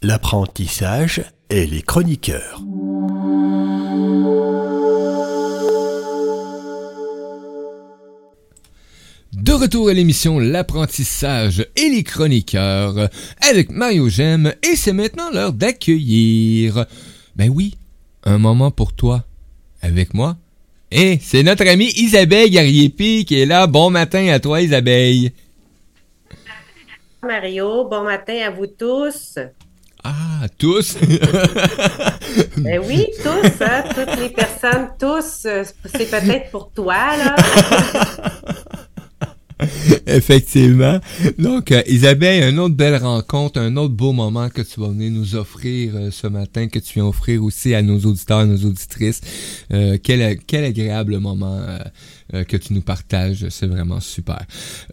L'apprentissage et les chroniqueurs. De retour à l'émission L'apprentissage et les chroniqueurs avec Mario Gem et c'est maintenant l'heure d'accueillir. Ben oui, un moment pour toi avec moi. Et c'est notre amie Isabelle Gariepi qui est là. Bon matin à toi Isabelle. Mario, bon matin à vous tous. Ah, tous? ben oui, tous, hein, toutes les personnes, tous, euh, c'est peut-être pour toi, là. Effectivement. Donc, euh, Isabelle, une autre belle rencontre, un autre beau moment que tu vas venir nous offrir euh, ce matin, que tu viens offrir aussi à nos auditeurs, nos auditrices. quel, quel agréable moment euh, que tu nous partages. C'est vraiment super.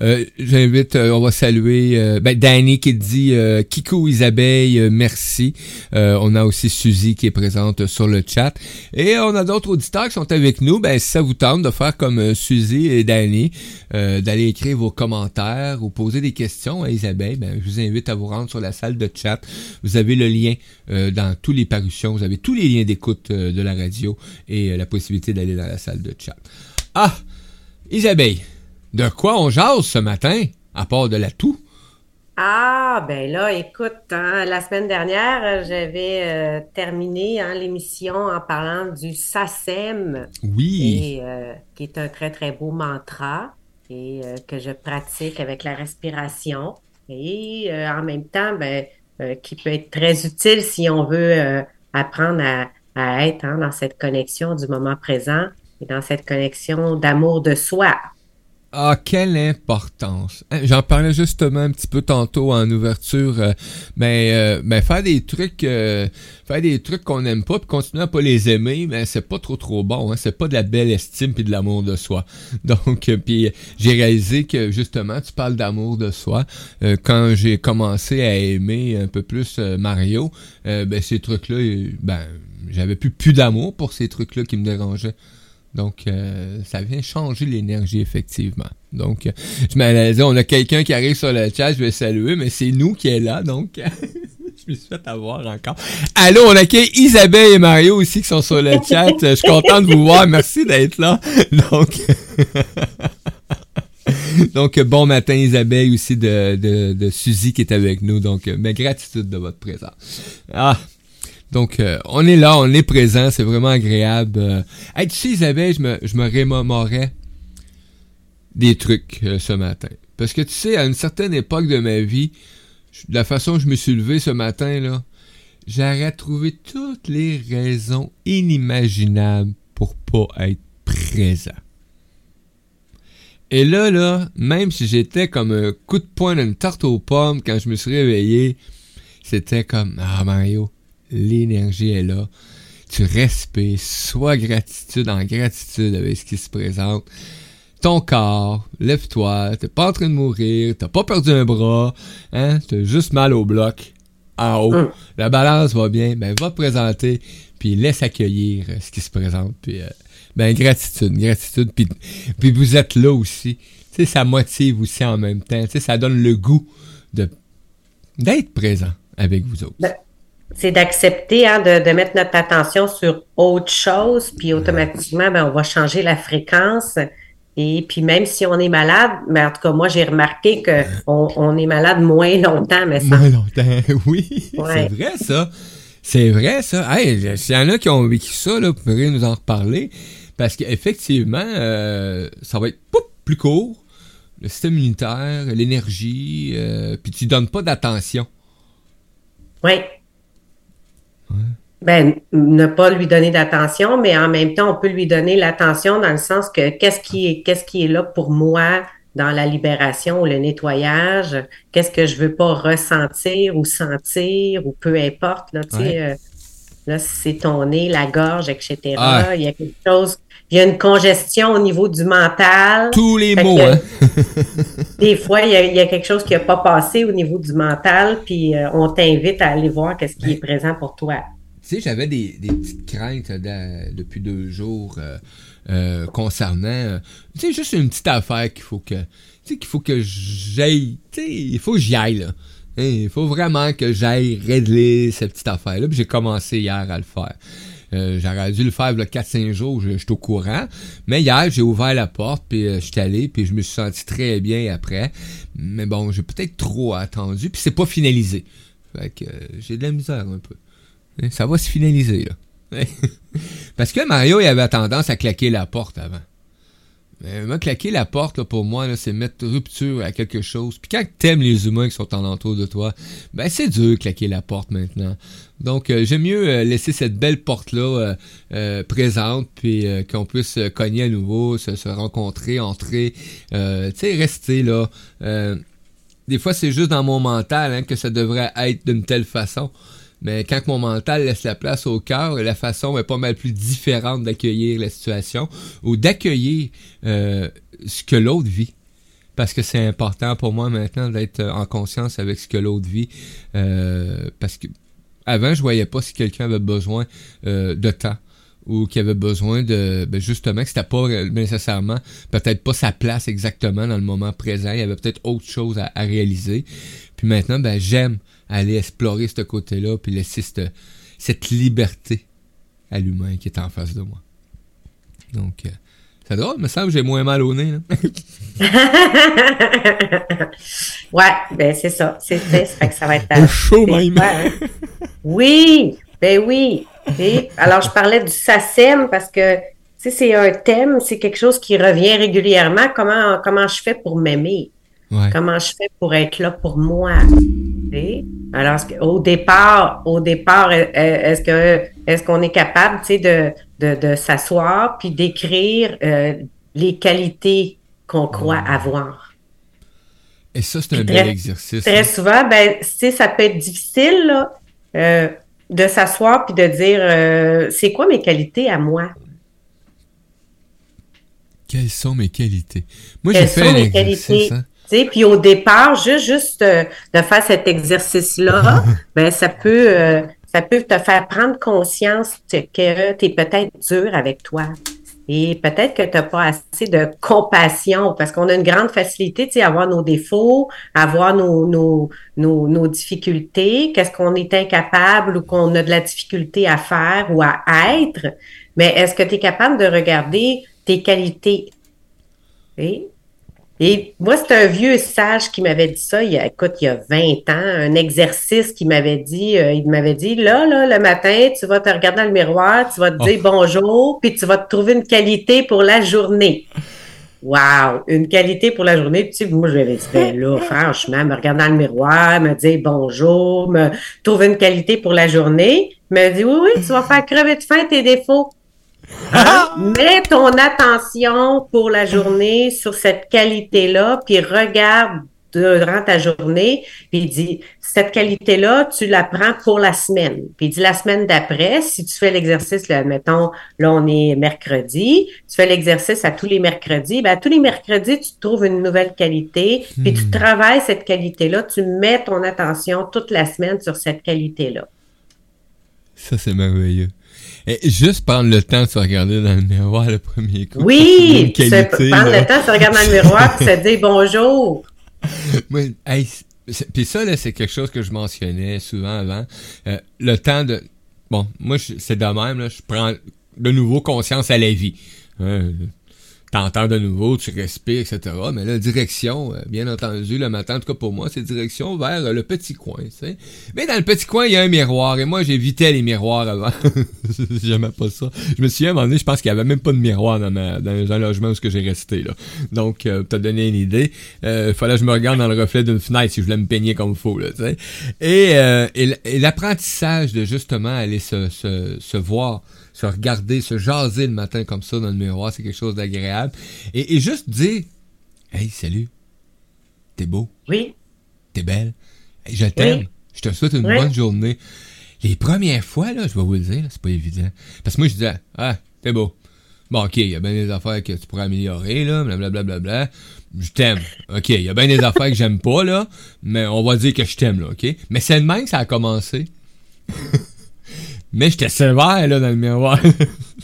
Euh, J'invite, euh, on va saluer euh, ben, Danny qui dit Kiko Isabelle, merci. on a aussi Suzy qui est présente sur le chat. Et on a d'autres auditeurs qui sont avec nous. Ben, si ça vous tente de faire comme Suzy et Danny, d'aller écrire vos commentaires ou poser des questions à Isabelle, ben, je vous invite à vous rendre sur la salle de chat. Vous avez le lien dans tous les parutions. Vous avez tous les liens d'écoute de la radio et la possibilité d'aller dans la salle de chat. Ah, Isabelle, de quoi on jase ce matin, à part de la toux? Ah, ben là, écoute, hein, la semaine dernière, j'avais euh, terminé hein, l'émission en parlant du SACEM. Oui. Euh, qui est un très, très beau mantra et euh, que je pratique avec la respiration. Et en même temps, ben, qui peut être très utile si on veut apprendre à, être hein, dans cette connexion du moment présent et dans cette connexion d'amour de soi. Ah, quelle importance. Hein, j'en parlais justement un petit peu tantôt en ouverture. Euh, mais, euh, mais faire des trucs euh, faire des trucs qu'on n'aime pas puis continuer à pas les aimer, mais c'est pas trop trop bon. Hein, c'est pas de la belle estime puis de l'amour de soi. Donc, puis j'ai réalisé que justement, tu parles d'amour de soi. quand j'ai commencé à aimer un peu plus Mario, ben ces trucs-là, ben j'avais plus plus d'amour pour ces trucs-là qui me dérangeaient. Donc, euh, ça vient changer l'énergie, effectivement. Donc, euh, je me on a quelqu'un qui arrive sur le chat, je vais saluer, mais c'est nous qui est là, donc je me suis fait avoir encore. Allô, on accueille Isabelle et Mario aussi qui sont sur le chat. Je suis content de vous voir, merci d'être là. Donc... Bon matin Isabelle aussi de, de, Suzy qui est avec nous. Donc, mais gratitude de votre présence. Ah, donc, euh, on est là, on est présent, c'est vraiment agréable. Euh, tu sais, Isabelle, je me, je des trucs euh, ce matin. Parce que tu sais, à une certaine époque de ma vie, la façon dont je me suis levé ce matin, là, j'aurais trouvé toutes les raisons inimaginables pour pas être présent. Et là, là, même si j'étais comme un coup de poing d'une tarte aux pommes quand je me suis réveillé, c'était comme, ah Mario, l'énergie est là. Tu respires, sois gratitude en gratitude avec ce qui se présente. Ton corps, lève-toi, t'es pas en train de mourir, t'as pas perdu un bras, hein, t'as juste mal au bloc, en haut. Mm. La balance va bien, ben va te présenter, puis laisse accueillir euh, ce qui se présente, puis euh, ben gratitude, gratitude, puis, puis vous êtes là aussi. Tu sais, ça motive aussi en même temps, tu sais, ça donne le goût de d'être présent avec vous autres. Ben, c'est d'accepter hein, de, de, mettre notre attention sur autre chose, puis automatiquement, ben, on va changer la fréquence. Et puis même si on est malade, mais ben, en tout cas, moi, j'ai remarqué qu'on on est malade moins longtemps, mais ça. Moins longtemps, oui. C'est vrai, ça. C'est vrai, ça. Hey, s'il y en a qui ont vécu ça, là, vous pourriez nous en reparler. Parce qu'effectivement, euh, ça va être plus court. Le système immunitaire, l'énergie, euh, puis tu donnes pas d'attention. Oui. Ben, ne pas lui donner d'attention, mais en même temps, on peut lui donner l'attention dans le sens que qu'est-ce qui est, qu'est-ce qui est là pour moi dans la libération ou le nettoyage, qu'est-ce que je veux pas ressentir ou sentir ou peu importe, là, tu sais, euh, là, c'est ton nez, la gorge, etc. Il y a quelque chose, il y a une congestion au niveau du mental. Tous les mots, hein? des fois, il y, a, quelque chose qui n'a pas passé au niveau du mental, puis euh, on t'invite à aller voir qu'est-ce qui est présent pour toi. Tu sais, j'avais des, petites craintes depuis deux jours euh, euh, concernant. tu sais, juste une petite affaire qu'il faut que. Tu sais, qu'il faut que j'aille. Tu sais, il faut que j'y aille, là. Il faut vraiment que j'aille régler cette petite affaire-là. Puis j'ai commencé hier à le faire. Euh, J'aurais dû le faire a 4-5 jours, je, suis au courant. Mais hier, j'ai ouvert la porte, puis euh, je suis allé, puis je me suis senti très bien après. Mais bon, j'ai peut-être trop attendu, puis c'est pas finalisé. Fait que euh, j'ai de la misère un peu. Hein, ça va se finaliser, là. Parce que Mario, il avait tendance à claquer la porte avant. Moi, claquer la porte, là, pour moi, c'est mettre rupture à quelque chose. Puis quand t'aimes les humains qui sont en entour de toi, ben c'est dur claquer la porte maintenant. Donc, euh, j'aime mieux euh, laisser cette belle porte-là euh, présente, puis qu'on puisse cogner à nouveau, se, se rencontrer, entrer, tu sais, rester là. des fois, c'est juste dans mon mental hein, que ça devrait être d'une telle façon. Mais quand mon mental laisse la place au cœur, la façon est pas mal plus différente d'accueillir la situation ou d'accueillir euh, ce que l'autre vit. Parce que c'est important pour moi maintenant d'être en conscience avec ce que l'autre vit. Euh, parce que avant, je voyais pas si quelqu'un avait besoin euh, de temps ou qui avait besoin de ben justement que c'était pas nécessairement peut-être pas sa place exactement dans le moment présent il y avait peut-être autre chose à, à réaliser puis maintenant ben j'aime aller explorer ce côté-là, puis laisser cette, liberté à l'humain qui est en face de moi. Donc, euh, c'est drôle, me semble que j'ai moins mal au nez. ouais, ben c'est ça. C'est ça que ça va être. Chaud même. Hein? Oui, ben oui. alors, je parlais du SACEM parce que c'est un thème, c'est quelque chose qui revient régulièrement. Comment, comment je fais pour m'aimer? Comment je fais pour être là pour moi? Alors, au départ, au départ, est-ce que est-ce qu'on est capable, de, de, s'asseoir puis d'écrire euh, les qualités qu'on croit avoir? Et ça, c'est un bel exercice. Très hein. souvent, ben, ça peut être difficile euh, de s'asseoir puis de dire euh, c'est quoi mes qualités à moi? Quelles sont mes qualités? Moi, j'ai fait un exercice. Hein. Puis au départ, juste, juste euh, de faire cet exercice-là, ben ça peut, euh, ça peut te faire prendre conscience que tu es peut-être dur avec toi. Et peut-être que tu n'as pas assez de compassion parce qu'on a une grande facilité à avoir nos défauts, à voir nos, nos, nos, nos difficultés, qu'est-ce qu'on est incapable ou qu'on a de la difficulté à faire ou à être. Mais est-ce que tu es capable de regarder tes qualités? Oui? Et moi, c'est un vieux sage qui m'avait dit ça, il y a, écoute, il y a 20 ans, un exercice qui m'avait dit, euh, il m'avait dit, là, là, le matin, tu vas te regarder dans le miroir, tu vas te dire oh. bonjour, puis tu vas te trouver une qualité pour la journée. Wow, une qualité pour la journée. Puis, moi, je l'avais dit, ben là, franchement, me regarder dans le miroir, me dire bonjour, me trouver une qualité pour la journée. M'a dit, oui, oui, tu vas faire crever de faim tes défauts. Mets ton attention pour la journée sur cette qualité-là, puis regarde durant ta journée, puis dis, cette qualité-là, tu la prends pour la semaine. Puis dis la semaine d'après, si tu fais l'exercice, là, mettons, là, on est mercredi, tu fais l'exercice à tous les mercredis, ben, à tous les mercredis, tu trouves une nouvelle qualité, puis tu hmm. travailles cette qualité-là, tu mets ton attention toute la semaine sur cette qualité-là. Ça, c'est merveilleux. Et juste prendre le temps de se regarder dans le miroir le premier coup. Oui, qualité, prendre le temps de se regarder dans le miroir et se dire bonjour. puis ça, là, c'est quelque chose que je mentionnais souvent avant. Euh, le temps de... Bon, moi, c'est de même, là, je prends de nouveau conscience à la vie. Hein, t'entends de nouveau, tu respires, etc. Mais la direction, euh, bien entendu, le matin, en tout cas pour moi, c'est direction vers euh, le petit coin. Mais dans le petit coin, il y a un miroir, et moi, j'évitais les miroirs avant. J'aimais pas ça. Je me souviens, à un moment donné, je pense qu'il y avait même pas de miroir dans, ma, dans un logement où j'ai resté, là. Donc, euh, t'as donné une idée. Euh, fallait que je me regarde dans le reflet d'une fenêtre si je voulais me peigner comme faut, là, tu sais. Et, et, l'apprentissage de justement aller se, se, se voir se regarder, se jaser le matin comme ça dans le miroir, c'est quelque chose d'agréable. Et, juste dire Hey, salut, t'es beau. Oui. T'es belle. je t'aime. Je te souhaite une bonne journée. Les premières fois, là, je vais vous le dire, c'est pas évident. Parce que moi, je disais Ah, t'es beau. Bon, ok, il y a bien des affaires que tu pourrais améliorer, là, blablabla. Bla, bla, bla, je t'aime. OK, il y a bien des affaires que j'aime pas, là, mais on va dire que je t'aime, là, OK? Mais c'est le même que ça a commencé. Mais j'étais sévère, là, dans le miroir.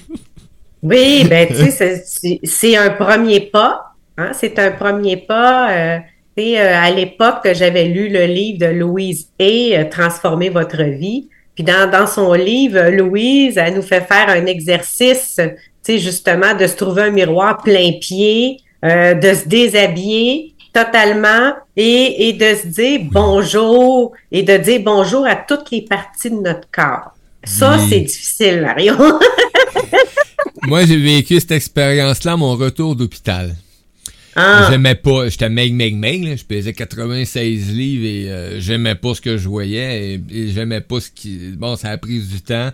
oui, ben, tu sais, c'est un premier pas. Hein? C'est un premier pas. Euh, Et à l'époque, j'avais lu le livre de Louise A, Transformer votre vie. Puis dans, dans son livre, Louise, elle nous fait faire un exercice, tu sais, justement, de se trouver un miroir plein pied, euh, de se déshabiller totalement et, et de se dire bonjour et de dire bonjour à toutes les parties de notre corps. Ça, c'est difficile, Mario. Moi, j'ai vécu cette expérience-là, mon retour d'hôpital. Ah. J'aimais pas, j'étais meg, meg, meg, je pesais 96 livres et euh, j'aimais pas ce que je voyais et, j'aimais pas ce qui... Bon, ça a pris du temps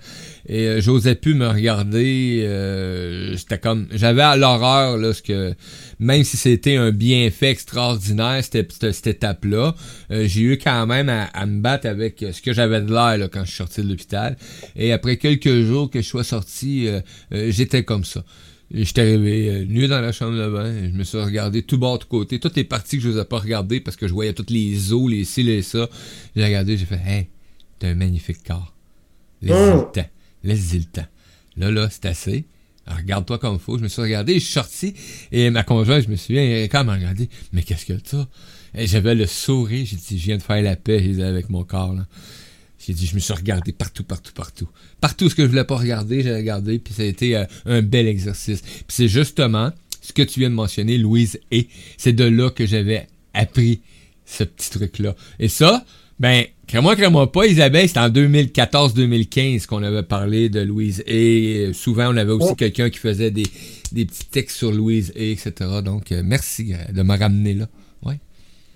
et euh, j'osais plus me regarder. Euh, c'était comme... J'avais à l'horreur, là, ce que... Même si c'était un bienfait extraordinaire, cette, cette étape-là, j'ai eu quand même à, me battre avec ce que j'avais de l'air quand je suis sorti de l'hôpital. Et après quelques jours que je sois sorti, j'étais comme ça. J'étais arrivé euh, nu dans la chambre de bain, je me suis regardé tout bas, tout côté, toutes les parties que je n'osais pas regarder parce que je voyais toutes les os, les cils et ça. J'ai regardé, j'ai fait Hey, t'as un magnifique corps. Laisse-y le temps. Laisse-y le temps. Là, là, c'est assez. Regarde-toi comme faut. Je me suis regardé, je suis sorti et ma conjointe, je me souviens, elle quand même regardé. Mais qu'est-ce que ça? J'avais le sourire, j'ai dit, je viens de faire la paix avec mon corps. Là. J'ai dit, je me suis regardé partout, partout, partout. Partout ce que je voulais pas regarder, j'ai regardé, puis ça a été euh, un bel exercice. Puis c'est justement ce que tu viens de mentionner, Louise, et c'est de là que j'avais appris ce petit truc-là. Et ça, ben, crée-moi, crée-moi pas, Isabelle, c'est en 2014-2015 qu'on avait parlé de Louise et souvent on avait aussi oh. quelqu'un qui faisait des, des petits textes sur Louise et etc. Donc, euh, merci euh, de me ramener là.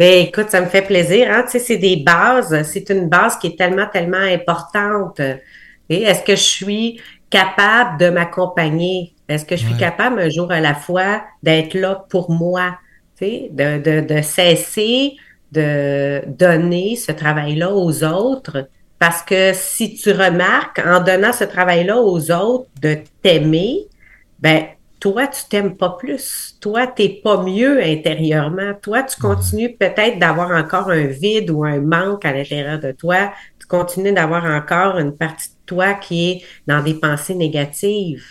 Ben, écoute, ça me fait plaisir. Hein? Tu sais, c'est des bases. C'est une base qui est tellement, tellement importante. Et est-ce que je suis capable de m'accompagner? Est-ce que je suis capable un jour à la fois d'être là pour moi? Tu sais, de, de, de cesser de donner ce travail-là aux autres? Parce que si tu remarques, en donnant ce travail-là aux autres, de t'aimer, ben, toi, tu t'aimes pas plus. Toi, tu n'es pas mieux intérieurement. Toi, tu continues peut-être d'avoir encore un vide ou un manque à l'intérieur de toi. Tu continues d'avoir encore une partie de toi qui est dans des pensées négatives.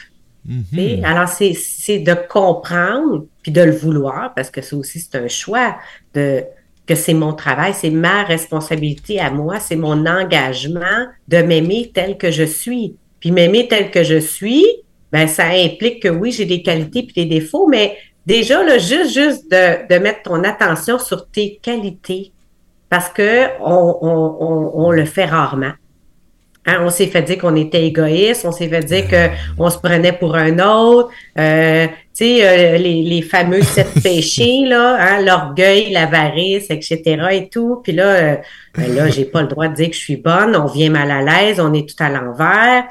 Mm-hmm. Alors, c'est de comprendre, puis de le vouloir, parce que ça aussi, c'est un choix de que c'est mon travail, c'est ma responsabilité à moi, c'est mon engagement de m'aimer tel que je suis. Puis m'aimer tel que je suis, ben ça implique que oui, j'ai des qualités puis des défauts, mais déjà, là, juste, juste de, de mettre ton attention sur tes qualités, parce que on, on, on, le fait rarement. Hein, on s'est fait dire qu'on était égoïste, on s'est fait dire qu'on se prenait pour un autre. Euh, tu sais, euh, les, les fameux sept péchés, là, hein, l'orgueil, l'avarice, etc. et tout. Puis là, euh, ben là, j'ai pas le droit de dire que je suis bonne, on vient mal à l'aise, on est tout à l'envers.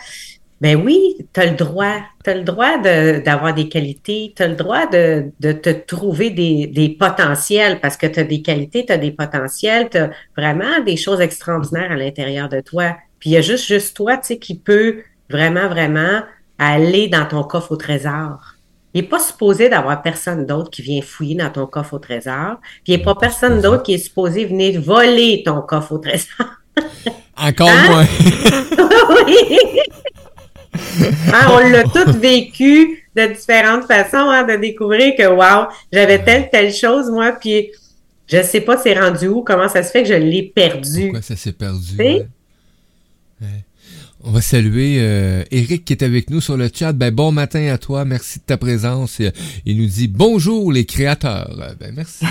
Ben oui, tu as le droit. Tu as le droit d'avoir des qualités. Tu as le droit de, de te trouver des, des, potentiels parce que tu as des qualités, tu as des potentiels, tu as vraiment des choses extraordinaires à l'intérieur de toi. Puis il y a juste, juste toi, tu sais, qui peut vraiment, vraiment aller dans ton coffre au trésor. Il n'est pas supposé d'avoir personne d'autre qui vient fouiller dans ton coffre au trésor. Puis il n'y a pas personne d'autre qui est supposé venir voler ton coffre au trésor. Encore hein? moins. oui. Hein, on l'a tout vécu de différentes façons, hein, de découvrir que, wow, j'avais telle, telle chose, moi, puis je sais pas c'est rendu où, comment ça se fait que je l'ai perdu. Pourquoi ça s'est perdu? On va saluer euh, Eric qui est avec nous sur le chat. Ben, bon matin à toi, merci de ta présence. Il nous dit bonjour les créateurs. Ben, merci.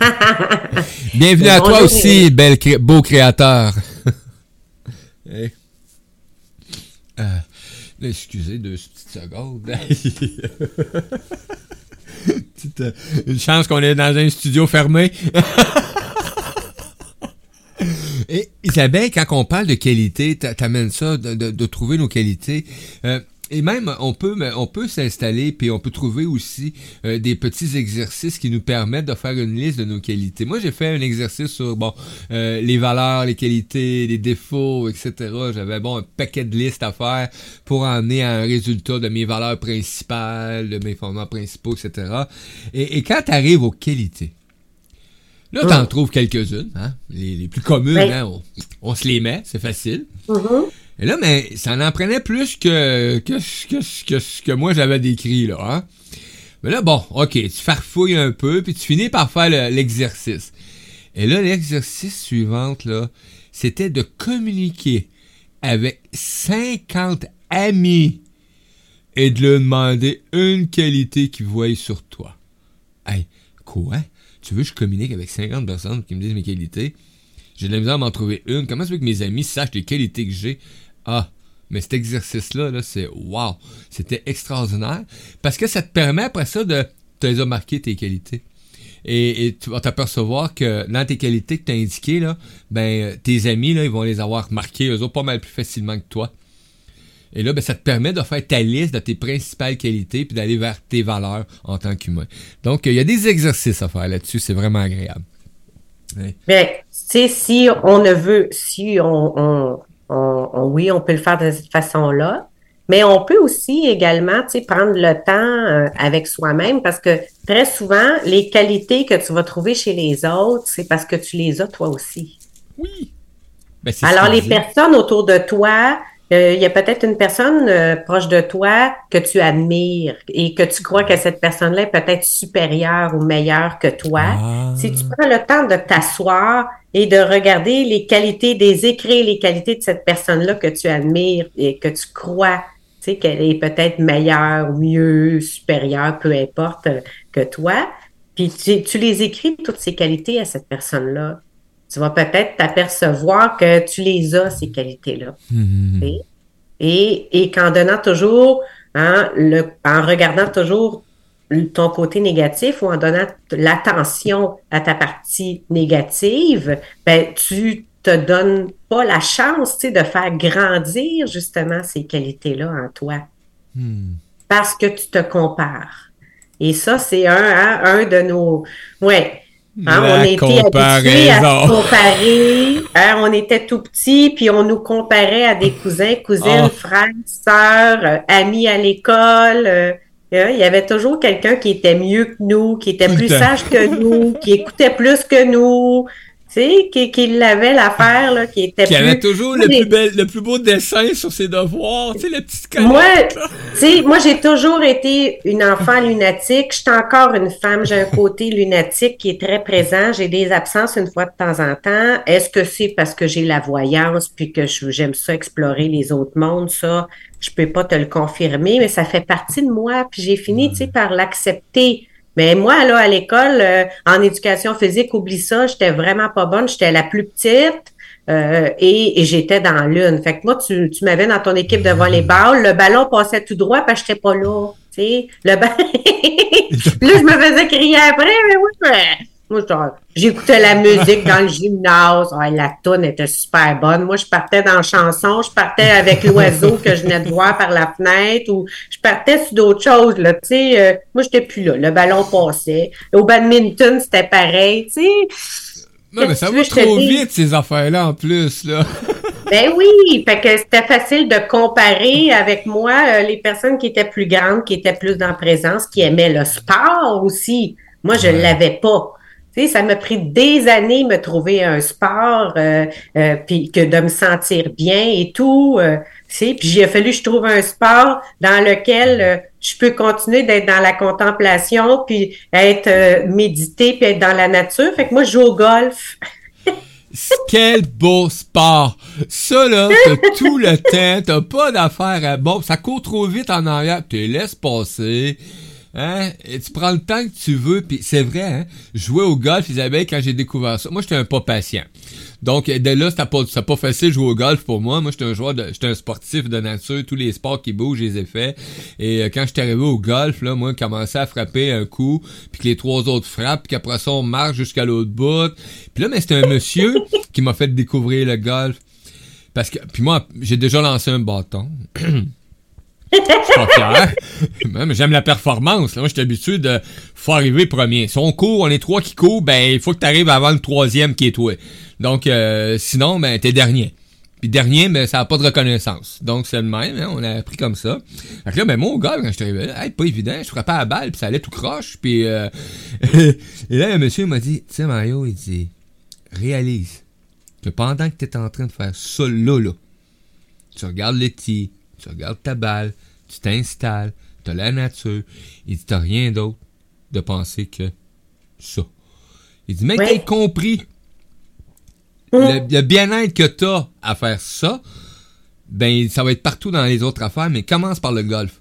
Bienvenue à toi aussi, bel beau créateur. Euh, excusez deux petites secondes. Euh, une chance qu'on est dans un studio fermé. Et Isabelle, quand on parle de qualité, t'amènes ça, de, de, trouver nos qualités. Euh, et même, on peut, on peut s'installer, puis on peut trouver aussi euh, des petits exercices qui nous permettent de faire une liste de nos qualités. Moi, j'ai fait un exercice sur bon euh, les valeurs, les qualités, les défauts, etc. J'avais bon un paquet de listes à faire pour amener à un résultat de mes valeurs principales, de mes fondements principaux, etc. Et, et quand tu arrives aux qualités, Là, t'en trouves quelques-unes, hein? les, plus communes, hein? on, se les met, c'est facile. Mm-hmm. Et là, mais ça en prenait plus que, que, que, que que moi j'avais décrit, là. Hein? Mais là, bon, ok, tu farfouilles un peu, puis tu finis par faire l'exercice. Et là, l'exercice suivant, là, c'était de communiquer avec 50 amis et de leur demander une qualité qu'ils voient sur toi. Hey, quoi? Tu veux que je communique avec 50 personnes qui me disent mes qualités? J'ai de la misère à m'en trouver une. Comment ça fait que mes amis sachent les qualités que j'ai? Ah, mais cet exercice-là, -là, c'est wow! C'était extraordinaire. Parce que ça te permet après ça de te les marquer tes qualités. Et, tu vas t'apercevoir que dans tes qualités que tu as indiquées, là, ben, tes amis, là, ils vont les avoir marquées, eux autres, pas mal plus facilement que toi. Et là, ben, ça te permet de faire ta liste de tes principales qualités puis d'aller vers tes valeurs en tant qu'humain. Donc, il y a des exercices à faire là-dessus. C'est vraiment agréable. Mais, tu sais, si on ne veut, si on, oui, on peut le faire de cette façon-là, mais on peut aussi également, tu sais, prendre le temps euh, avec soi-même parce que très souvent, les qualités que tu vas trouver chez les autres, c'est parce que tu les as toi aussi. Oui. Ben, Alors, les personnes autour de toi, euh, il y a peut-être une personne euh, proche de toi que tu admires et que tu crois que cette personne-là est peut-être supérieure ou meilleure que toi. Ah. Si tu prends le temps de t'asseoir et de regarder les qualités, des écrits, les qualités de cette personne-là que tu admires et que tu crois tu sais, qu'elle est peut-être meilleure, mieux, supérieure, peu importe euh, que toi. Puis tu, tu les écris toutes ces qualités à cette personne-là tu vas peut-être t'apercevoir que tu les as, ces qualités-là. Mm-hmm. Et, et qu'en donnant toujours, hein, le, en regardant toujours ton côté négatif ou en donnant l'attention à ta partie négative, ben, tu te donnes pas la chance de faire grandir justement ces qualités-là en toi. Mm. Parce que tu te compares. Et ça, c'est un, hein, un de nos. Ouais. Hein, on était habitués à comparer. Hein, on était tout petits, puis on nous comparait à des cousins, cousines, oh. frères, sœurs, euh, amis à l'école. Euh, hein, il y avait toujours quelqu'un qui était mieux que nous, qui était plus sage que nous, qui écoutait plus que nous, tu sais, qui, qui l'avait l'affaire, là, qui était qui avait toujours le plus, bel, le plus beau dessin sur ses devoirs, tu sais, la petite Moi, tu sais, moi, j'ai toujours été une enfant lunatique. Je suis encore une femme. J'ai un côté lunatique qui est très présent. J'ai des absences une fois de temps en temps. Est-ce que c'est parce que j'ai la voyance puis que j'aime ça explorer les autres mondes? Ça, je peux pas te le confirmer, mais ça fait partie de moi. Puis j'ai fini, tu sais, par l'accepter mais moi, là, à l'école, euh, en éducation physique, oublie ça, j'étais vraiment pas bonne, j'étais la plus petite. Euh, et, j'étais dans l'une. Fait que moi, tu, tu m'avais dans ton équipe de volleyball, le ballon passait tout droit parce que j'étais pas là. Tu sais, le ballon. là, je me faisais crier après, mais oui, mais moi, j'écoutais la musique dans le gymnase. la toune était super bonne. Moi, je partais dans chanson, je partais avec l'oiseau que je venais de voir par la fenêtre ou je partais sur d'autres choses. Là, tu sais, euh, moi, j'étais plus là. Le ballon passait. Au badminton, c'était pareil. Tu sais. Non, mais ça va trop vite, ces affaires-là, en plus, là. ben oui, fait que c'était facile de comparer avec moi euh, les personnes qui étaient plus grandes, qui étaient plus dans présence, qui aimaient le sport aussi. Moi, je ne l'avais pas. Tu sais, ça m'a pris des années me trouver un sport, euh, euh, puis que de me sentir bien et tout. Euh, tu sais, puis a fallu que je trouve un sport dans lequel euh, je peux continuer d'être dans la contemplation, puis être médité, puis être dans la nature. Fait que moi, je joue au golf. Quel beau sport! Ça, là, t'as tout le temps, t'as pas d'affaires à... Bon, ça court trop vite en arrière, tu laisses passer. Hein? Et tu prends le temps que tu veux, puis c'est vrai, hein? Jouer au golf, Isabelle, quand j'ai découvert ça, moi j'étais un pas patient. Donc de là, c'était pas, pas facile jouer au golf pour moi. Moi, j'étais un joueur j'étais un sportif de nature, tous les sports qui bougent, je les ai faits. Et euh, quand j'étais arrivé au golf, là, moi, commençais à frapper un coup, puis que les trois autres frappent, puis qu'après ça, on marche jusqu'à l'autre bout. Puis là, mais c'était un monsieur qui m'a fait découvrir le golf. Parce que, puis moi, j'ai déjà lancé un bâton. Je suis pas fier. J'aime la performance. Moi, je suis habitué de faut arriver premier. Si on court, on est trois qui courent, ben il faut que tu arrives avant le troisième qui est toi. Donc euh, sinon, ben t'es dernier. Puis dernier, ben ça n'a pas de reconnaissance. Donc c'est le même, hein, on a appris comme ça. Fait que là, ben mon gars, quand je suis arrivé là, pas évident, je frappais à la balle, puis ça allait tout croche. Puis euh, et là, un monsieur m'a dit, tu sais Mario, il dit, réalise que pendant que tu es en train de faire ça là, là, tu regardes les petits, tu regardes ta balle, tu t'installes, tu t'as la nature. Il dit, t'as rien d'autre de penser que ça. Il dit, même Oui. t'as compris le, le bien-être que t'as à faire ça, ben ça va être partout dans les autres affaires, mais commence par le golf.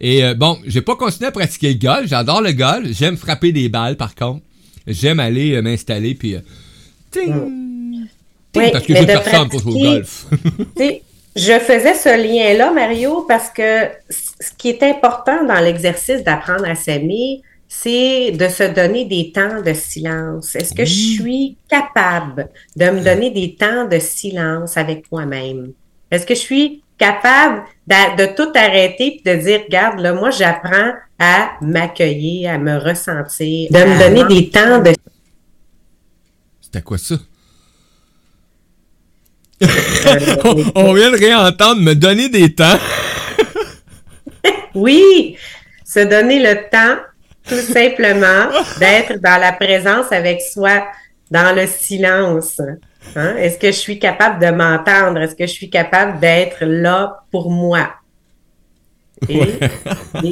Et euh, bon, j'ai pas continué à pratiquer le golf, j'adore le golf, j'aime frapper des balles par contre. J'aime aller euh, m'installer puis euh, ting, ting, Oui, parce que mais j'ai personne pour jouer au golf. Je faisais ce lien-là, Mario, parce que ce qui est important dans l'exercice d'apprendre à s'aimer, c'est de se donner des temps de silence. Est-ce que je suis capable de me donner des temps de silence avec moi-même? Est-ce que je suis capable de, de tout arrêter et de dire, regarde, là, moi, j'apprends à m'accueillir, à me ressentir, de me donner des temps de C'était quoi ça? On, on vient de réentendre me donner des temps. Oui, se donner le temps, tout simplement, d'être dans la présence avec soi, dans le silence. Hein? Est-ce que je suis capable de m'entendre? Est-ce que je suis capable d'être là pour moi?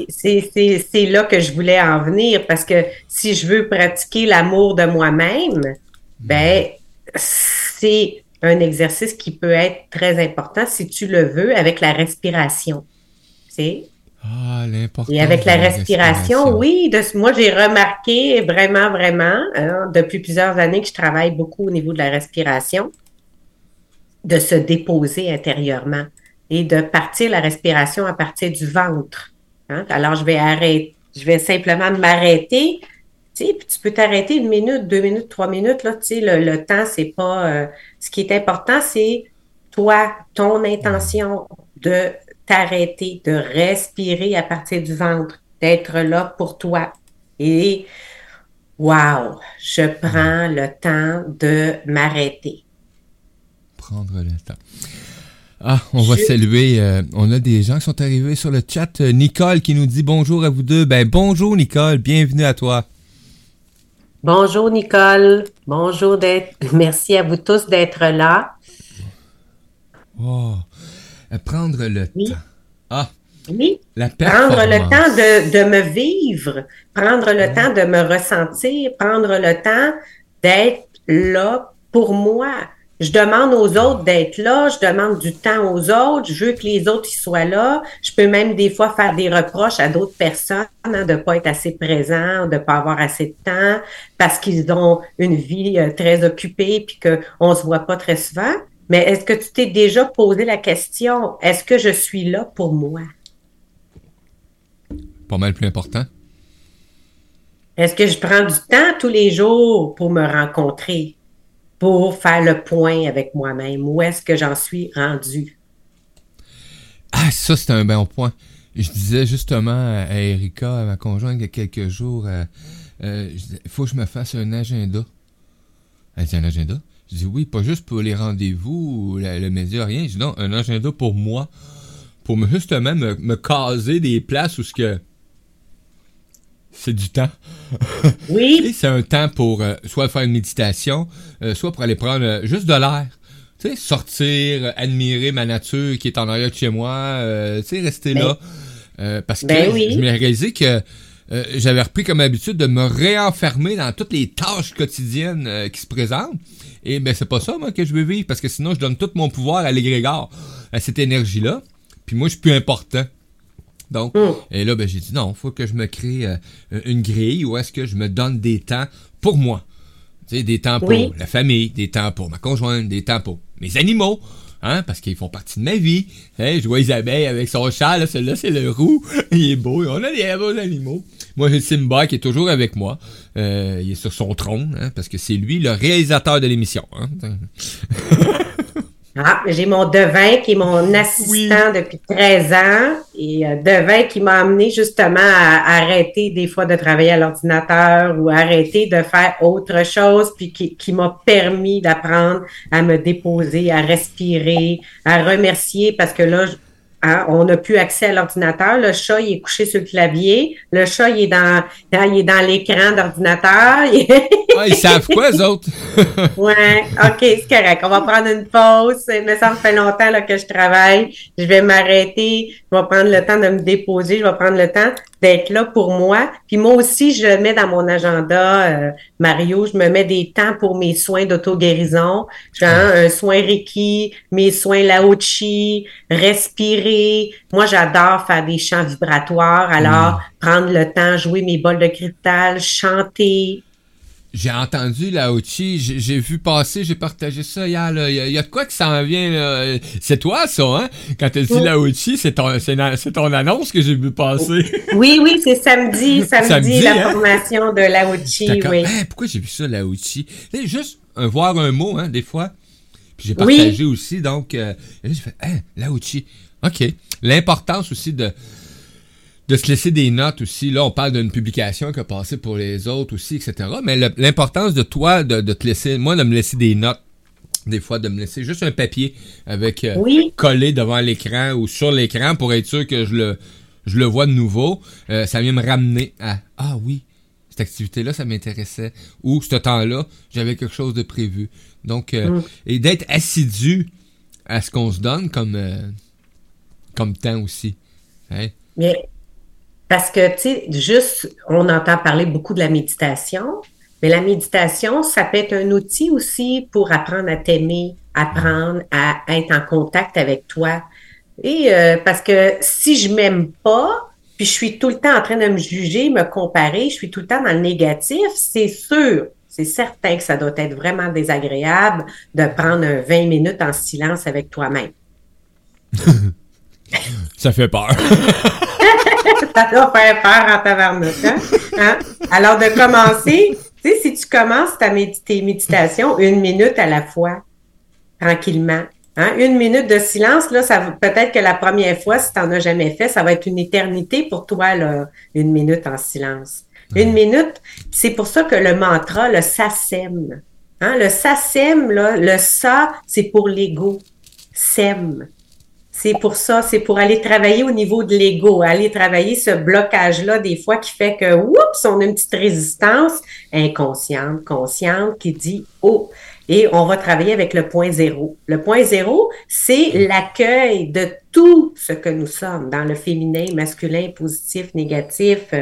C'est là que je voulais en venir parce que si je veux pratiquer l'amour de moi-même, ben, c'est un exercice qui peut être très important si tu le veux avec la respiration. Tu sais? Ah, l'important. Et avec la respiration, oui, de, moi j'ai remarqué vraiment, vraiment, hein, depuis plusieurs années que je travaille beaucoup au niveau de la respiration, de se déposer intérieurement et de partir la respiration à partir du ventre. hein. Alors je vais arrêter, je vais simplement m'arrêter. Puis tu peux t'arrêter une minute, deux minutes, trois minutes. Là, le, le temps, c'est pas. euh, ce qui est important, c'est toi, ton intention de t'arrêter, de respirer à partir du ventre, d'être là pour toi. Et wow, je prends le temps de m'arrêter. Prendre le temps. Ah, on va Je- saluer. euh, on a des gens qui sont arrivés sur le chat. Euh, Nicole qui nous dit bonjour à vous deux. Ben bonjour Nicole, bienvenue à toi. Bonjour Nicole, bonjour d'être, merci à vous tous d'être là. Oh, euh, prendre le Oui. temps. Ah, Oui, la prendre le temps de, de me vivre, prendre le temps de me ressentir, prendre le temps d'être là pour moi. Je demande aux autres d'être là, je demande du temps aux autres, je veux que les autres y soient là. Je peux même des fois faire des reproches à d'autres personnes hein, de pas être assez présents, de pas avoir assez de temps parce qu'ils ont une vie euh, très occupée puis qu'on se voit pas très souvent. Mais est-ce que tu t'es déjà posé la question, est-ce que je suis là pour moi? Pas mal plus important. Est-ce que je prends du temps tous les jours pour me rencontrer, pour faire le point avec moi-même? Où est-ce que j'en suis rendu? Ah, ça, c'est un bon point. Je disais justement à Erika, à ma conjointe, il y a quelques jours, euh, euh, faut que je me fasse un agenda. Elle un agenda? Je dis oui, pas juste pour les rendez-vous le média, rien. Je dis non, un agenda pour moi. Pour me, justement me, me caser des places où ce que c'est du temps. Oui, c'est un temps pour euh, soit faire une méditation, euh, soit pour aller prendre euh, juste de l'air. Tu sais, sortir, admirer ma nature qui est en arrière de chez moi, euh, tu sais, rester Ben- là. Euh, parce que Ben je- oui. je m'ai réalisé que euh, j'avais repris comme habitude de me réenfermer dans toutes les tâches quotidiennes euh, qui se présentent. Et ben c'est pas ça moi que je veux vivre parce que sinon je donne tout mon pouvoir à l'égrégore, à cette énergie-là. Puis moi je suis plus important. Donc, Mm. et là, ben, j'ai dit non, faut que je me crée euh, une grille où est-ce que je me donne des temps pour moi. Tu sais, des temps pour Oui. la famille, des temps pour ma conjointe, des temps pour mes animaux, hein, parce qu'ils font partie de ma vie. Hein, je vois Isabelle avec son chat, là, celui-là, c'est le roux. Il est beau. On a des beaux animaux. Moi, j'ai Simba qui est toujours avec moi. Euh, il est sur son trône, hein, parce que c'est lui le réalisateur de l'émission. Hein. ah, j'ai mon devin qui est mon assistant depuis 13 ans et euh, devin qui m'a amené justement à arrêter des fois de travailler à l'ordinateur ou arrêter de faire autre chose puis qui, qui m'a permis d'apprendre à me déposer, à respirer, à remercier parce que là, je- hein, on n'a plus accès à l'ordinateur. Le chat, il est couché sur le clavier. Le chat, il est dans, il est dans l'écran d'ordinateur. Ah, ils savent quoi, eux autres? ouais, OK, c'est correct. On va prendre une pause. Mais ça me fait longtemps là, que je travaille. Je vais m'arrêter. Je vais prendre le temps de me déposer. Je vais prendre le temps d'être là pour moi. Puis moi aussi, je mets dans mon agenda, euh, Mario, je me mets des temps pour mes soins d'auto-guérison. Genre un soin Reiki, mes soins Laochi, respirer. Moi, j'adore faire des chants vibratoires. Alors, mm. prendre le temps, jouer mes bols de cristal, chanter, j'ai entendu la Ochi, j'ai vu passer, j'ai partagé ça hier. Il y, a de quoi qui s'en vient. C'est toi, ça, hein? Quand tu dis la Ochi, c'est ton, ton annonce que j'ai vu passer. Oui, oui, c'est samedi, samedi, la hein? formation de la Ochi. Oui. pourquoi j'ai vu ça, la Ochi? Juste voir un mot, hein, des fois. Puis j'ai partagé aussi, donc, euh, j'ai fait, hein, la Ochi. OK. L'importance aussi de de se laisser des notes aussi. Là, on parle d'une publication qui a passé pour les autres aussi, etc. Mais l'importance de toi, de, te laisser, moi, de me laisser des notes, des fois, de me laisser juste un papier avec euh, collé devant l'écran ou sur l'écran pour être sûr que je le, je le vois de nouveau. Euh, ça vient me ramener à Ah oui, cette activité-là, ça m'intéressait. Ou ce temps-là, j'avais quelque chose de prévu. Donc, euh, mm. et d'être assidu à ce qu'on se donne comme, comme temps aussi. Hein? Mais parce que, tu sais, juste, on entend parler beaucoup de la méditation, mais la méditation, ça peut être un outil aussi pour apprendre à t'aimer, apprendre à être en contact avec toi. Et euh, parce que si je m'aime pas, puis je suis tout le temps en train de me juger, me comparer, je suis tout le temps dans le négatif, c'est sûr, c'est certain que ça doit être vraiment désagréable de prendre 20 minutes en silence avec toi-même. ça fait peur. ça doit faire peur en tabarnouche. Hein? hein? Alors, de commencer, tu sais, si tu commences ta tes méditations une minute à la fois, tranquillement, hein? une minute de silence, là, ça peut-être que la première fois, si tu n'en as jamais fait, ça va être une éternité pour toi, là, une minute en silence. Une minute, c'est pour ça que le mantra, le SASEM, hein? le SASEM, là, le SA, c'est pour l'ego. SEM, c'est pour ça, c'est pour aller travailler au niveau de l'ego, aller travailler ce blocage-là des fois qui fait que, oups, on a une petite résistance inconsciente, consciente qui dit, oh, et on va travailler avec le point zéro. Le point zéro, c'est l'accueil de tout ce que nous sommes dans le féminin, masculin, positif, négatif.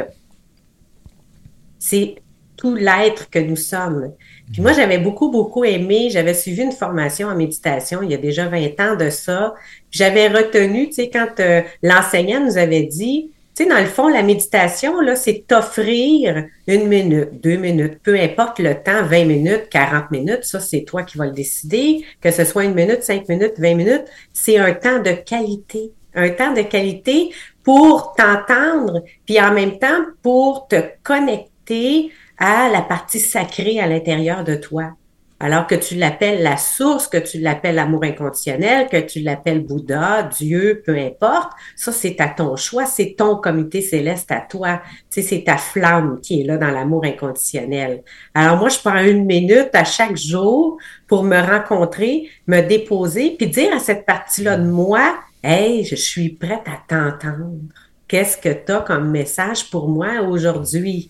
C'est tout l'être que nous sommes. Puis moi, j'avais beaucoup, beaucoup aimé, j'avais suivi une formation en méditation il y a déjà 20 ans de ça. J'avais retenu, tu sais, quand euh, l'enseignant nous avait dit, tu sais, dans le fond, la méditation, là, c'est t'offrir une minute, deux minutes, peu importe le temps, 20 minutes, 40 minutes, ça, c'est toi qui vas le décider, que ce soit une minute, cinq minutes, 20 minutes, c'est un temps de qualité. Un temps de qualité pour t'entendre, puis en même temps pour te connecter à la partie sacrée à l'intérieur de toi. Alors que tu l'appelles la source, que tu l'appelles l'amour inconditionnel, que tu l'appelles Bouddha, Dieu, peu importe, ça c'est à ton choix, c'est ton comité céleste à toi. Tu sais, c'est ta flamme qui est là dans l'amour inconditionnel. Alors moi, je prends une minute à chaque jour pour me rencontrer, me déposer, puis dire à cette partie-là de moi, Hey, je suis prête à t'entendre. Qu'est-ce que tu as comme message pour moi aujourd'hui?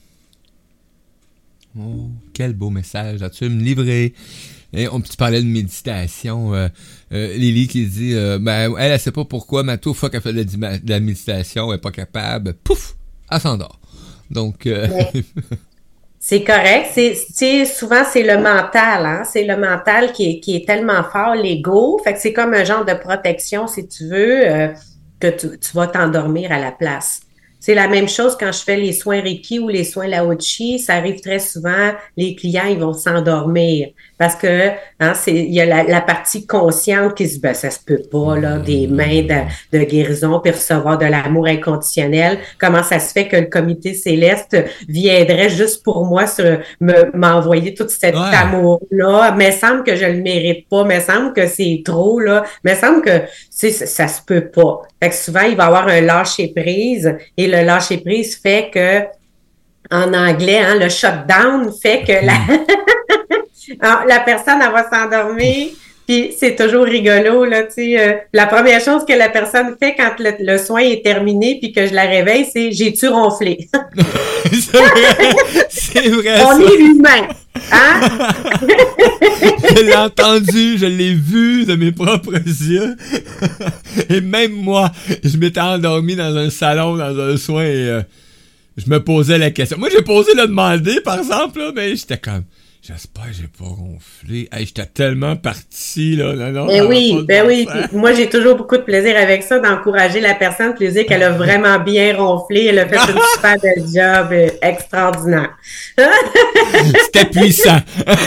Oh, quel beau message. As-tu me livrer? Et on, tu parlais de méditation. Euh, euh, Lily qui dit euh, ben, elle, elle sait pas pourquoi, mais tout fois qu'elle fait de la, méditation, elle est pas capable. Pouf! Elle s'endort. Donc. C'est correct. C'est, souvent, c'est le mental. Hein? C'est le mental qui est, qui est tellement fort, l'ego. Fait que c'est comme un genre de protection, si tu veux, que tu, tu vas t'endormir à la place. C'est la même chose quand je fais les soins Reiki ou les soins Laochi. Ça arrive très souvent, les clients, ils vont s'endormir parce que hein, c'est il y a la, partie consciente qui se dit ben, ça se peut pas là des mains de, de guérison puis recevoir de l'amour inconditionnel. Comment ça se fait que le comité céleste viendrait juste pour moi me m'envoyer tout cet amour là Mais semble que je le mérite pas. Mais semble que c'est trop là. Mais semble que ça, ça se peut pas. Fait que souvent il va y avoir un lâcher prise et le lâcher prise fait que en anglais, hein, le shutdown fait que la, hmm. la personne, elle va s'endormir Puis c'est toujours rigolo, là, tu sais. Euh, la première chose que la personne fait quand le, soin est terminé puis que je la réveille, c'est j'ai-tu ronflé? c'est vrai, c'est vrai. On est humain, hein? je l'ai entendu, je l'ai vu de mes propres yeux. et même moi, je m'étais endormi dans un salon, dans un soin et euh, je me posais la question. Moi, j'ai posé le demander, par exemple, là, mais j'étais comme J'espère que j'ai pas gonflé. Hey, j'étais tellement parti, là. Non, non, ben oui, ben oui. moi, j'ai toujours beaucoup de plaisir avec ça, d'encourager la personne, puis dire qu'elle a vraiment bien ronflé. Elle a fait une super belle job euh, extraordinaire. C'était puissant.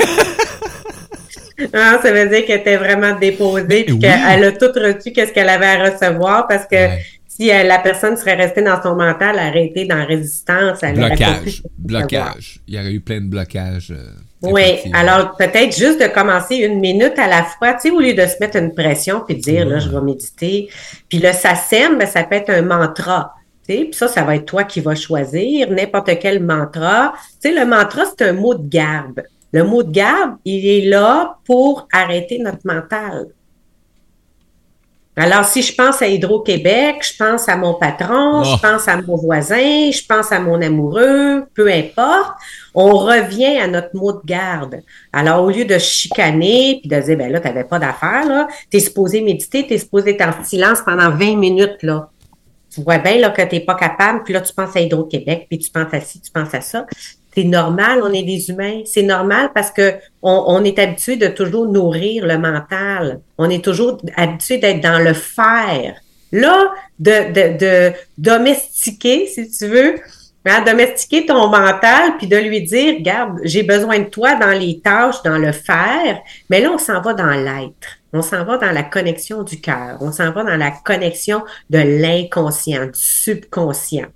Ah, ça veut dire qu'elle était vraiment déposée, puis qu'elle a tout reçu qu'est-ce qu'elle avait à recevoir, parce que si euh, la personne serait restée dans son mental, arrêtée dans résistance, elle blocage, blocage. Il y aurait eu plein de blocages. Euh, oui, alors peut-être juste de commencer une minute à la fois, tu sais, au lieu de se mettre une pression puis de dire, là, je vais méditer. Puis le SACEM, ben, ça peut être un mantra. Tu sais, puis ça, ça va être toi qui vas choisir n'importe quel mantra. Tu sais, le mantra, c'est un mot de garde. Le mot de garde, il est là pour arrêter notre mental. Alors, si je pense à Hydro-Québec, je pense à mon patron, je oh. pense à mon voisin, je pense à mon amoureux, peu importe, on revient à notre mot de garde. Alors, au lieu de chicaner puis de dire, ben là, tu n'avais pas d'affaires, là, tu es supposé méditer, tu es supposé être en silence pendant 20 minutes, là. Tu vois bien là, que tu n'es pas capable, puis là, tu penses à Hydro-Québec, puis tu penses à ci, tu penses à ça. C'est normal, on est des humains. C'est normal parce que on, est habitué de toujours nourrir le mental. On est toujours habitué d'être dans le faire. Là, de, de, de domestiquer, si tu veux, hein, domestiquer ton mental, puis de lui dire, regarde, j'ai besoin de toi dans les tâches, dans le faire, mais là, on s'en va dans l'être. On s'en va dans la connexion du cœur. On s'en va dans la connexion de l'inconscient, du subconscient.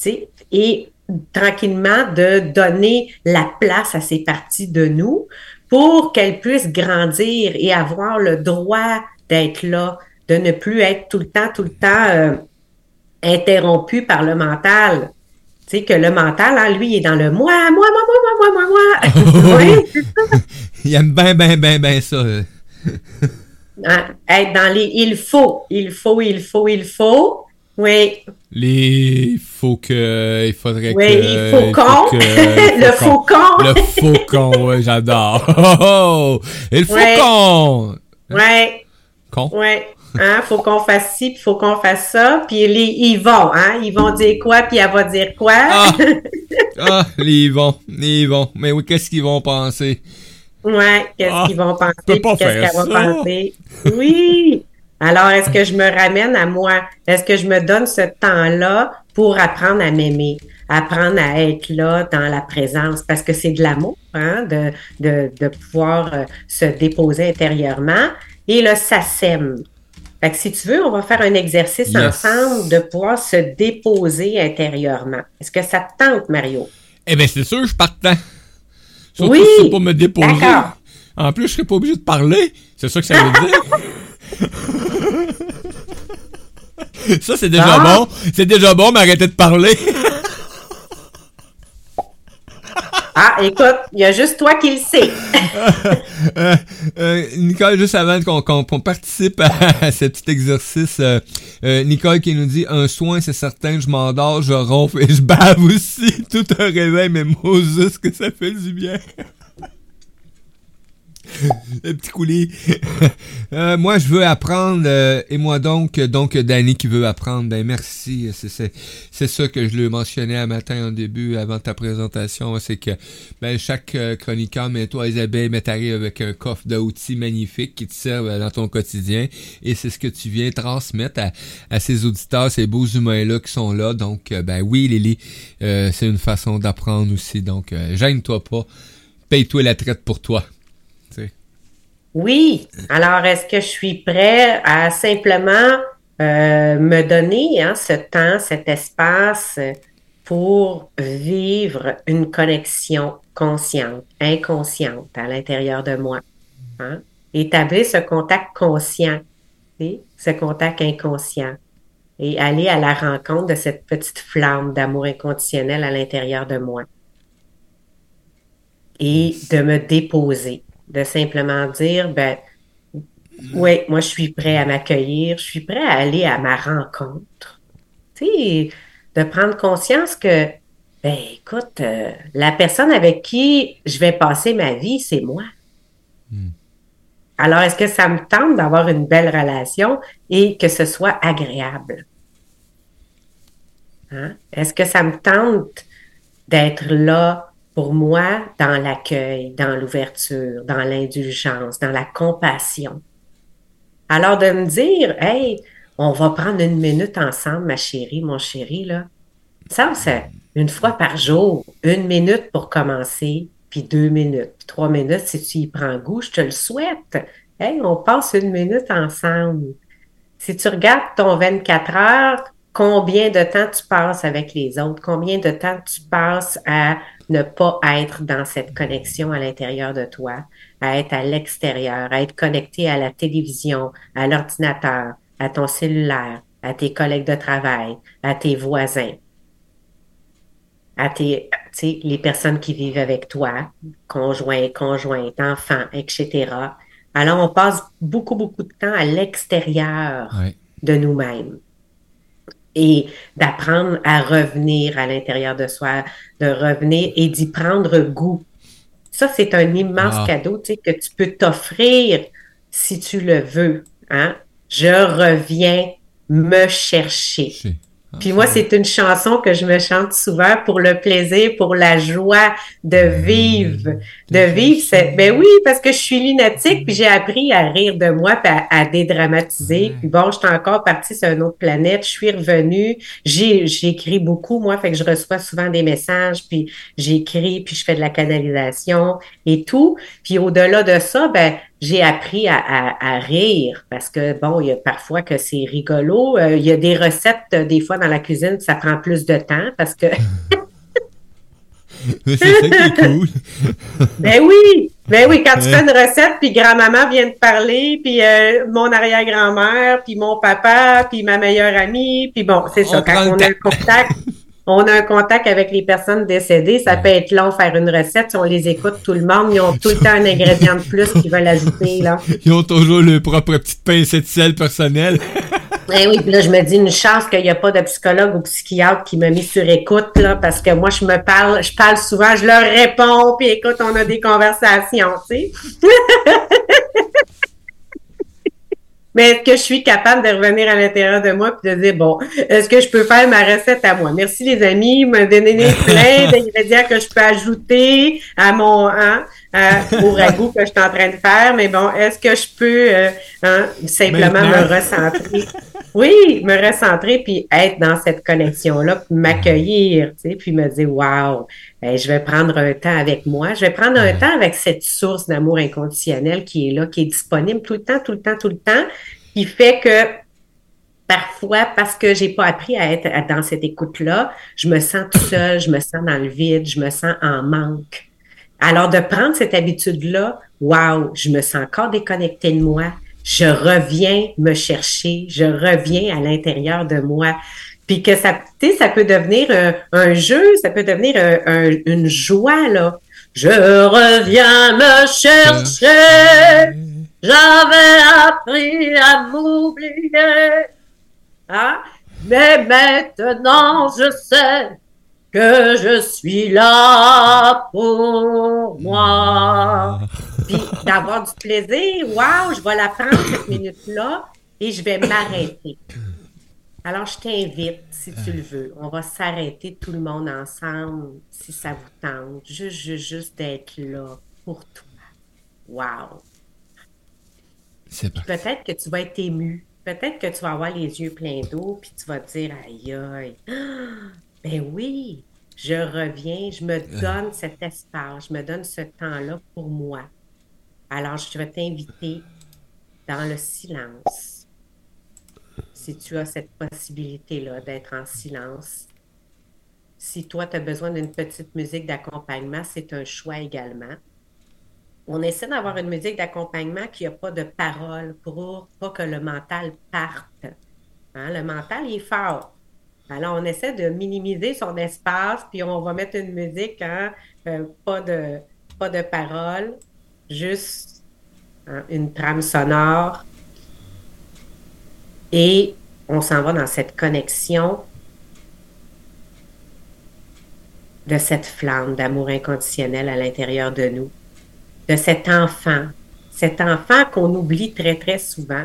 Tu sais? Et tranquillement de donner la place à ces parties de nous pour qu'elles puissent grandir et avoir le droit d'être là, de ne plus être tout le temps, tout le temps euh, interrompu par le mental. Tu sais, que le mental, hein, lui, il est dans le moi, moi, moi, moi, moi, moi, moi, moi. oui, c'est ça. Il aime bien, bien, bien, bien ça. Hein, être dans les il faut, il faut, il faut, il faut. Oui. Les il faut que il faudrait oui, que il faucon. le faucon. Le faucon, ouais, j'adore. Oh, Et le faucon. Ouais. Con. Ouais. Hein, faut qu'on fasse ci, puis faut qu'on fasse ça, puis les ils vont, hein, ils vont dire quoi, puis elle va dire quoi. Ah, ah les ils vont, les ils vont. Mais oui, qu'est-ce qu'ils vont penser? Ouais, qu'est-ce ah, qu'ils vont penser, qu'est-ce qu'elle va penser. Oui. Alors, est-ce que je me ramène à moi? Est-ce que je me donne ce temps-là pour apprendre à m'aimer, apprendre à être là dans la présence? Parce que c'est de l'amour, hein, de, de, de pouvoir euh, se déposer intérieurement. Et le SACEM. Fait que si tu veux, on va faire un exercice ensemble de pouvoir se déposer intérieurement. Est-ce que ça te tente, Mario? Eh bien, c'est sûr, je partant. Surtout oui, si pour me déposer. En plus, je serais pas obligé de parler. C'est ça que ça veut dire. Ça, c'est déjà ah! bon. C'est déjà bon, mais arrêtez de parler. Ah, écoute, il y a juste toi qui le sais. Euh, euh, Nicole, juste avant qu'on participe à, ce petit exercice, euh, Nicole qui nous dit un soin, c'est certain, je m'endors, je ronfle et je bave aussi. Tout un réveil, mais Moses, que ça fait du bien. le petit coulis. Euh, moi, je veux apprendre, euh, et moi donc, donc Danny qui veut apprendre, ben merci. C'est ça que je le mentionnais un matin en début, avant ta présentation, c'est que ben chaque euh, chroniqueur, mais toi Isabelle, mais t'arrives avec un coffre d'outils magnifiques qui te servent dans ton quotidien, et c'est ce que tu viens transmettre à, à ces auditeurs, ces beaux humains-là qui sont là. Donc, ben oui, Lily, c'est une façon d'apprendre aussi. Donc, gêne-toi pas, paye-toi la traite pour toi. Oui. Alors, est-ce que je suis prêt à simplement euh, me donner hein, ce temps, cet espace pour vivre une connexion consciente, inconsciente à l'intérieur de moi? Hein? Établir ce contact conscient, ce contact inconscient et aller à la rencontre de cette petite flamme d'amour inconditionnel à l'intérieur de moi et de me déposer de simplement dire, ben, Oui, moi, je suis prêt à m'accueillir, je suis prêt à aller à ma rencontre. Tu sais, de prendre conscience que, ben, écoute, euh, la personne avec qui je vais passer ma vie, c'est moi. Hmm. Alors, est-ce que ça me tente d'avoir une belle relation et que ce soit agréable? Hein? Est-ce que ça me tente d'être là pour moi dans l'accueil, dans l'ouverture, dans l'indulgence, dans la compassion? Alors, de me dire, hey, on va prendre une minute ensemble, ma chérie, mon chéri, là. Ça, c'est une fois par jour, une minute pour commencer, puis deux minutes, trois minutes si tu y prends goût, je te le souhaite. Hey, on passe une minute ensemble. Si tu regardes ton 24 heures, combien de temps tu passes avec les autres, combien de temps tu passes à ne pas être dans cette connexion à l'intérieur de toi, à être à l'extérieur, à être connecté à la télévision, à l'ordinateur, à ton cellulaire, à tes collègues de travail, à tes voisins, à tes, les personnes qui vivent avec toi, conjoints, conjointes, enfants, etc. Alors, on passe beaucoup, beaucoup de temps à l'extérieur de nous-mêmes et d'apprendre à revenir à l'intérieur de soi, de revenir et d'y prendre goût. Ça, c'est un immense cadeau tu sais, que tu peux t'offrir si tu le veux. Hein? Je reviens me chercher. Puis moi, c'est une chanson que je me chante souvent pour le plaisir, pour la joie de vivre. De vivre, c'est, ben oui, parce que je suis lunatique, puis j'ai appris à rire de moi, puis à, dédramatiser. Puis bon, j'étais encore partie sur une autre planète, je suis revenue. J'ai, j'écris beaucoup, moi, fait que je reçois souvent des messages, puis j'écris, puis je fais de la canalisation et tout. Puis au-delà de ça, ben, j'ai appris à, rire parce que, bon, il y a parfois que c'est rigolo. Euh, il y a des recettes, euh, des fois, dans la cuisine, ça prend plus de temps parce que. c'est ça qui est cool. ben oui! Ben oui, quand tu fais une recette, puis grand-maman vient te parler, puis euh, mon arrière-grand-mère, puis mon papa, puis ma meilleure amie, puis bon, c'est ça, quand on a le contact on a un contact avec les personnes décédées, ça peut être long faire une recette. Si on les écoute tout le monde, ils ont tout le temps un ingrédient de plus qu'ils veulent ajouter. Là. Ils ont toujours leur propre petite pincée de sel personnel. Eh oui, puis là, je me dis une chance qu'il n'y a pas de psychologue ou psychiatre qui m'a mis sur écoute, là, parce que moi, je me parle, je parle souvent, je leur réponds, puis écoute, on a des conversations, tu sais. mais est-ce que je suis capable de revenir à l'intérieur de moi et de dire, bon, est-ce que je peux faire ma recette à moi? Merci les amis, me donner plein d'ingrédients que je peux ajouter à mon, hein, au ragoût que je suis en train de faire, mais bon, est-ce que je peux euh, hein, simplement me recentrer? Oui, me recentrer puis être dans cette connexion-là, puis m'accueillir, tu sais, puis me dire, wow, ben, je vais prendre un temps avec moi, je vais prendre un temps avec cette source d'amour inconditionnel qui est là, qui est disponible tout le temps, tout le temps, tout le temps, qui fait que parfois, parce que j'ai pas appris à être dans cette écoute-là, je me sens tout seul, je me sens dans le vide, je me sens en manque. Alors, de prendre cette habitude-là, wow, je me sens encore déconnectée de moi. Je reviens me chercher, je reviens à l'intérieur de moi. Puis que ça, ça peut devenir un, jeu, ça peut devenir une joie, là. Je reviens me chercher, j'avais appris à m'oublier. Ah, mais maintenant je sais que je suis là pour moi. Puis d'avoir du plaisir, waouh, je vais la prendre cette minute-là et je vais m'arrêter. Alors, je t'invite, si tu le veux, on va s'arrêter tout le monde ensemble, si ça vous tente, juste, juste, juste d'être là pour toi. Wow! Peut-être que tu vas être ému. Peut-être que tu vas avoir les yeux pleins d'eau, puis tu vas te dire, aïe, aïe, ben oui, je reviens, je me donne cet espace, je me donne ce temps-là pour moi. Alors, je vais t'inviter dans le silence. Si tu as cette possibilité-là d'être en silence, si toi, tu as besoin d'une petite musique d'accompagnement, c'est un choix également. On essaie d'avoir une musique d'accompagnement qui n'a pas de paroles pour pas que le mental parte. Hein, le mental est fort. Alors, on essaie de minimiser son espace, puis on va mettre une musique, hein, euh, pas de pas paroles, juste hein, une trame sonore. Et on s'en va dans cette connexion de cette flamme d'amour inconditionnel à l'intérieur de nous, de cet enfant, cet enfant qu'on oublie très, très souvent,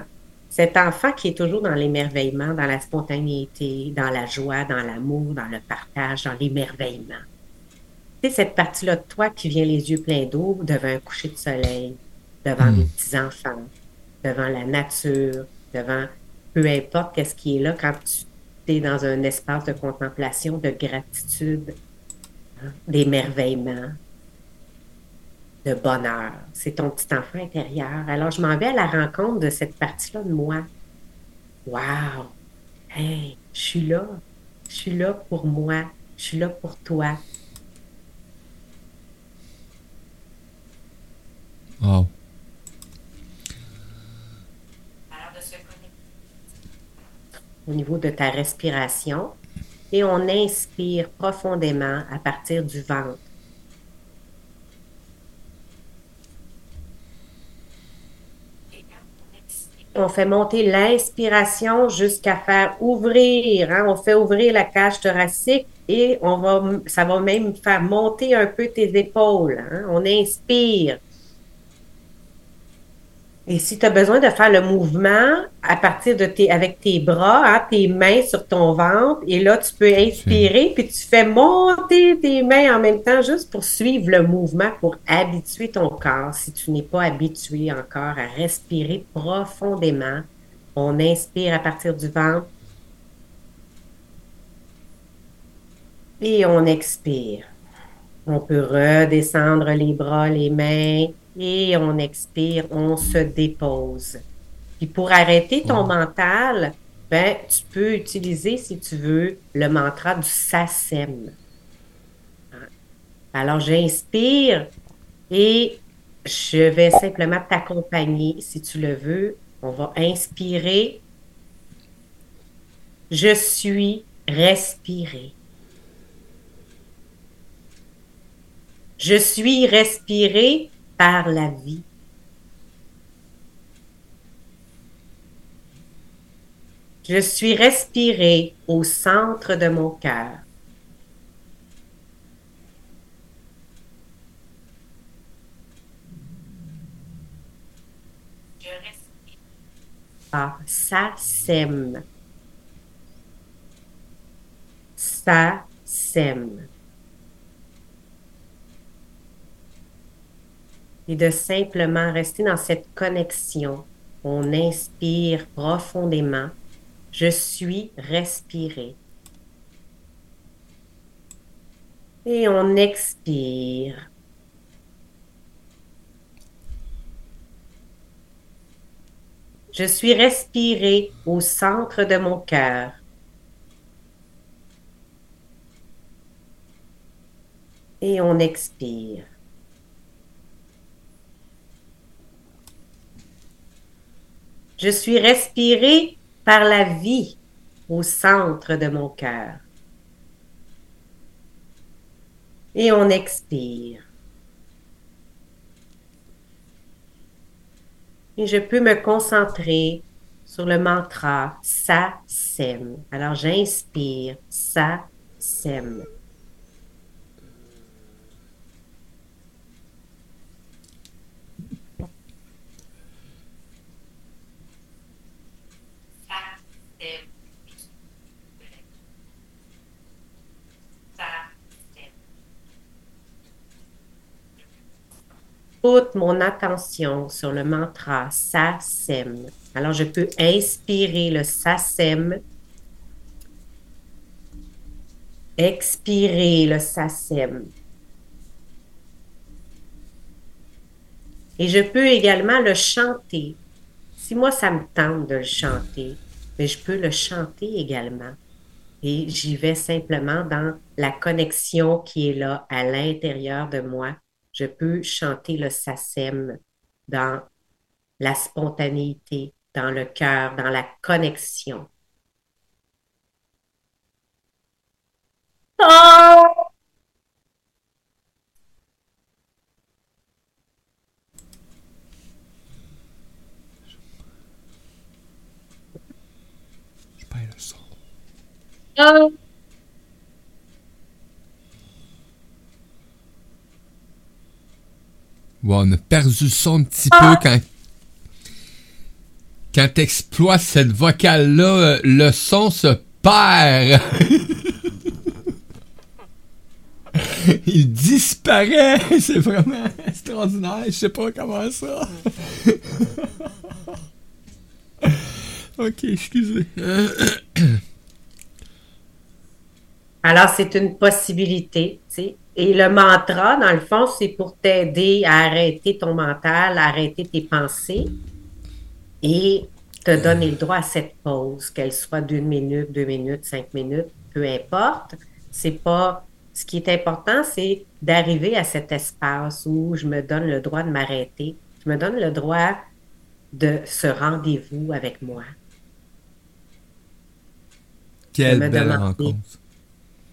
cet enfant qui est toujours dans l'émerveillement, dans la spontanéité, dans la joie, dans l'amour, dans le partage, dans l'émerveillement. C'est cette partie-là de toi qui vient les yeux pleins d'eau devant un coucher de soleil, devant des petits-enfants, devant la nature, devant peu importe qu'est-ce qui est là quand tu es dans un espace de contemplation, de gratitude, hein, d'émerveillement, de bonheur. C'est ton petit enfant intérieur. Alors, je m'en vais à la rencontre de cette partie-là de moi. Wow! Hey, je suis là. Je suis là pour moi. Je suis là pour toi. Wow. Au niveau de ta respiration, et on inspire profondément à partir du ventre. On fait monter l'inspiration jusqu'à faire ouvrir. Hein. On fait ouvrir la cage thoracique et on va, ça va même faire monter un peu tes épaules. Hein. On inspire. Et si tu as besoin de faire le mouvement à partir de tes, avec tes bras, hein, tes mains sur ton ventre, et là, tu peux inspirer, puis tu fais monter tes mains en même temps juste pour suivre le mouvement, pour habituer ton corps. Si tu n'es pas habitué encore à respirer profondément, on inspire à partir du ventre. Et on expire. On peut redescendre les bras, les mains, et on expire, on se dépose. Puis pour arrêter ton mental, ben, tu peux utiliser, si tu veux, le mantra du SASEM. Alors, j'inspire et je vais simplement t'accompagner si tu le veux. On va inspirer. Je suis respiré. Je suis respiré par la vie. Je suis respiré au centre de mon cœur. Ah, ça sème. Ça sème. Et de simplement rester dans cette connexion. On inspire profondément. Je suis respiré. Et on expire. Je suis respiré au centre de mon cœur. Et on expire. Je suis respiré par la vie au centre de mon cœur. Et on expire. Et je peux me concentrer sur le mantra Sa Sem. Alors j'inspire Sa Sem. Toute mon attention sur le mantra SASEM. Alors, je peux inspirer le SASEM, expirer le SASEM. Et je peux également le chanter. Si moi, ça me tente de le chanter, mais je peux le chanter également. Et j'y vais simplement dans la connexion qui est là à l'intérieur de moi je peux chanter le SACEM dans la spontanéité, dans le cœur, dans la connexion. Ah. on a perdu le son un petit Ah. peu quand. Quand t'exploites cette vocale-là, euh, le son se perd. Il disparaît. C'est vraiment extraordinaire. Je sais pas comment ça. ok, excusez. Alors, c'est une possibilité, tu sais. Et le mantra, dans le fond, c'est pour t'aider à arrêter ton mental, à arrêter tes pensées et te donner le droit à cette pause, qu'elle soit d'une minute, deux minutes, cinq minutes, peu importe. C'est pas. Ce qui est important, c'est d'arriver à cet espace où je me donne le droit de m'arrêter. Je me donne le droit de ce rendez-vous avec moi. Quelle belle demander. rencontre.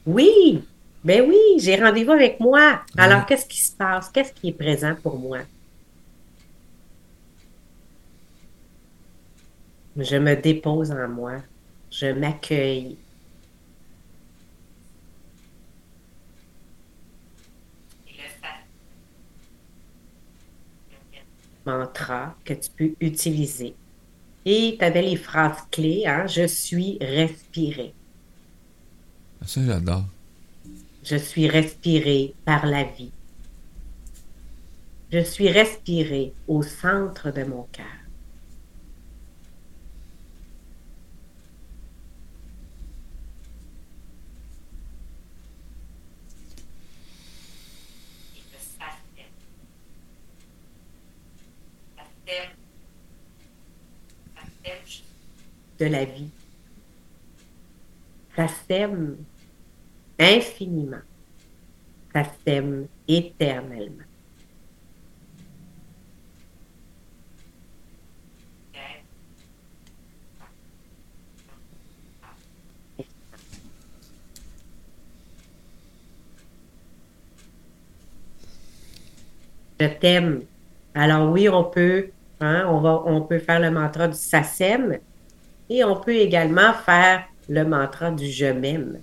Oui, ben oui, j'ai rendez-vous avec moi. Alors, qu'est-ce qui se passe? Qu'est-ce qui est présent pour moi? Je me dépose en moi. Je m'accueille. Mantra que tu peux utiliser. Et tu avais les phrases clés, hein? Je suis respiré. Ça, j'adore. Je suis respiré par la vie. Je suis respiré au centre de mon cœur. de la vie. Ça infiniment. Ça s'aime éternellement. Je t'aime. Alors oui, on peut, hein, on va, on peut faire le mantra du ça et on peut également faire le mantra du je m'aime.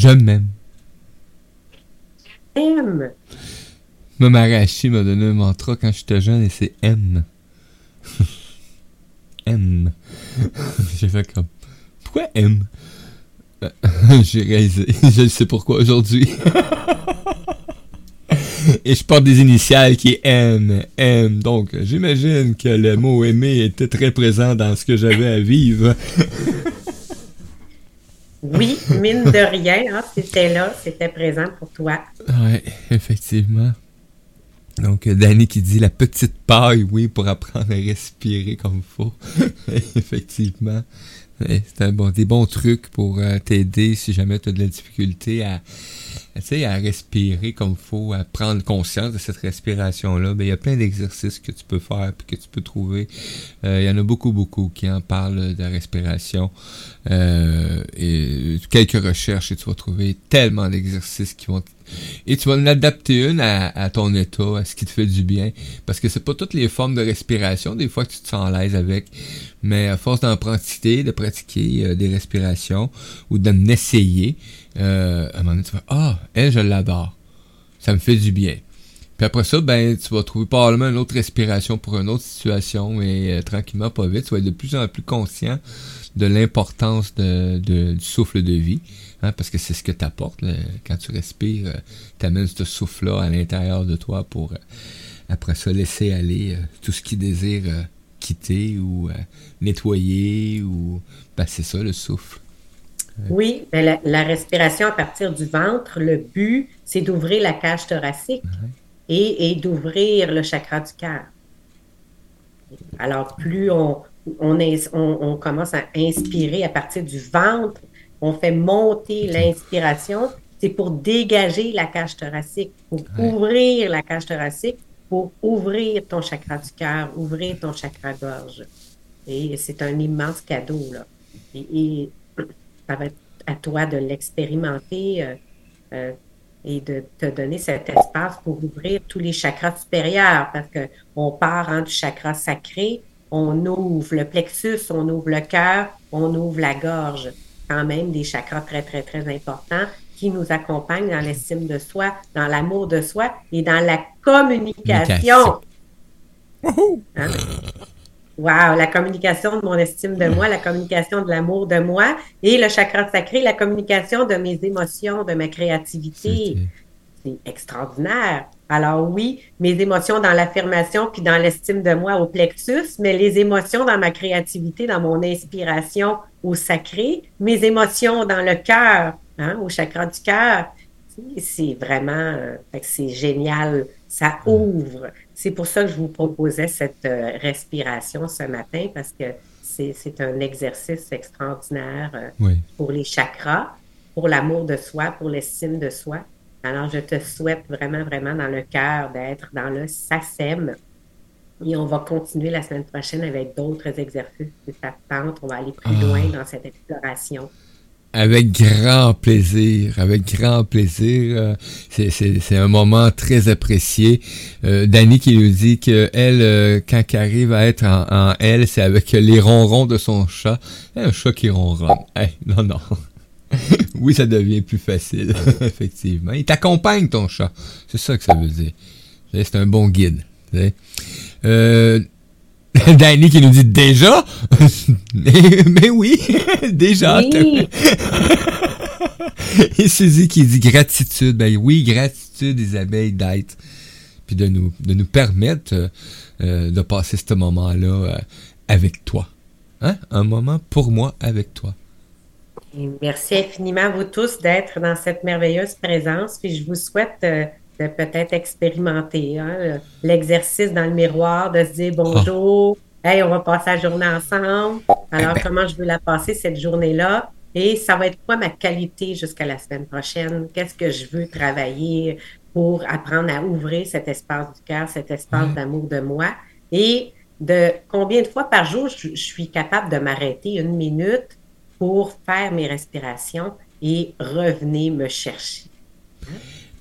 Je m'aime. Aime. Moi, Marachi m'a donné un mantra quand j'étais jeune et c'est M. M. J'ai fait comme. Pourquoi M? J'ai réalisé. Je sais pourquoi aujourd'hui. et je porte des initiales qui est M. M. Donc, j'imagine que le mot aimer était très présent dans ce que j'avais à vivre. Oui, mine de rien, hein, c'était là, c'était présent pour toi. Ouais, effectivement. Donc, euh, Danny qui dit la petite paille, oui, pour apprendre à respirer comme faut. effectivement. C'est un bon, des bons trucs pour euh, t'aider si jamais tu as de la difficulté à, sais, à respirer comme il faut, à prendre conscience de cette respiration-là. Ben, il y a plein d'exercices que tu peux faire puis que tu peux trouver. Euh, il y en a beaucoup, beaucoup qui en parlent de la respiration. Euh, et quelques recherches et tu vas trouver tellement d'exercices qui vont et tu vas en adapter une à, ton état, à ce qui te fait du bien. Parce que c'est pas toutes les formes de respiration, des fois que tu te sens à l'aise avec. Mais à force d'en pratiquer, de pratiquer euh, des respirations ou d'en essayer, euh, à un moment donné, tu vas Ah, elle, je l'adore. Ça me fait du bien. Puis après ça, ben, tu vas trouver probablement une autre respiration pour une autre situation et euh, tranquillement, pas vite, tu vas être de plus en plus conscient de l'importance de, du souffle de vie. Hein, parce que c'est ce que là. Quand tu respires, euh, t'amènes ce souffle-là à l'intérieur de toi pour après ça laisser aller tout ce qui désire quitter ou nettoyer ou ben, c'est ça le souffle. Oui, ben la, la respiration à partir du ventre, le but, c'est d'ouvrir la cage thoracique et, et d'ouvrir le chakra du cœur. Alors, plus on, on, ins- on- on commence à inspirer à partir du ventre, on fait monter l'inspiration, c'est pour dégager la cage thoracique, pour Ouais. ouvrir la cage thoracique, pour ouvrir ton chakra du cœur, ouvrir ton chakra gorge. Et c'est un immense cadeau, là. Et, et ça va être à toi de l'expérimenter euh, euh, et de te donner cet espace pour ouvrir tous les chakras supérieurs parce qu'on part hein, du chakra sacré on ouvre le plexus, on ouvre le cœur, on ouvre la gorge. Quand même des chakras très, très, très importants qui nous accompagnent dans l'estime de soi, dans l'amour de soi et dans la communication. Hein? Wow, la communication de mon estime de moi, la communication de l'amour de moi et le chakra sacré, la communication de mes émotions, de ma créativité. C'est extraordinaire. Alors oui, mes émotions dans l'affirmation puis dans l'estime de moi au plexus, mais les émotions dans ma créativité, dans mon inspiration au sacré, mes émotions dans le cœur, hein, au chakra du cœur. C'est vraiment, euh, c'est génial. Ça ouvre. C'est pour ça que je vous proposais cette euh, respiration ce matin parce que c'est un exercice extraordinaire euh, pour les chakras, pour l'amour de soi, pour l'estime de soi. Alors, je te souhaite vraiment, vraiment dans le cœur d'être dans le SACEM. Et on va continuer la semaine prochaine avec d'autres exercices de ça tente. On va aller plus ah. loin dans cette exploration. Avec grand plaisir, avec grand plaisir. Euh, c'est un moment très apprécié. Euh, Dani qui nous dit que elle, euh, quand elle arrive à être en, elle, c'est avec les ronrons de son chat. Un chat qui ronronne. non, non. oui, ça devient plus facile, effectivement. Il t'accompagne, ton chat. C'est ça que ça veut dire. C'est un bon guide. Euh, Danny qui nous dit déjà? mais, oui, déjà. Oui. Et Suzy qui dit gratitude. Ben oui, gratitude Isabelle d'être. Puis de nous, de nous permettre euh, de passer ce moment-là euh, avec toi. Hein? Un moment pour moi avec toi merci infiniment à vous tous d'être dans cette merveilleuse présence. Puis je vous souhaite euh, de peut-être expérimenter hein, l'exercice dans le miroir, de se dire bonjour, hey, on va passer la journée ensemble. Alors, comment je veux la passer cette journée-là? Et ça va être quoi ma qualité jusqu'à la semaine prochaine? Qu'est-ce que je veux travailler pour apprendre à ouvrir cet espace du cœur, cet espace d'amour de moi? Et de combien de fois par jour je suis capable de m'arrêter une minute pour faire mes respirations et revenez me chercher?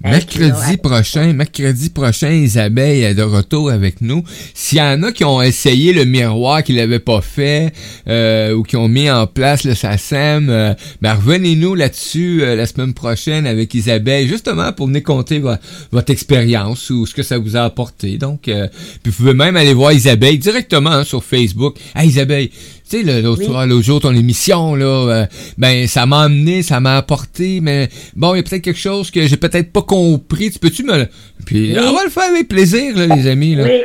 Mercredi prochain, mercredi prochain, Isabelle est de retour avec nous. S'il y en a qui ont essayé le miroir, qui l'avaient pas fait, euh, ou qui ont mis en place le SACEM, euh, ben revenez-nous là-dessus euh, la semaine prochaine avec Isabelle, justement pour venir compter votre expérience ou ce que ça vous a apporté. Donc, puis vous pouvez même aller voir Isabelle directement hein, sur Facebook. Ah Isabelle, tu sais, l'autre jour, ton émission, là, euh, ben, ça m'a amené, ça m'a apporté, mais bon, il y a peut-être quelque chose que j'ai peut-être pas compris. Tu peux-tu me Puis, on va le faire avec plaisir, là, les amis, là. Oui.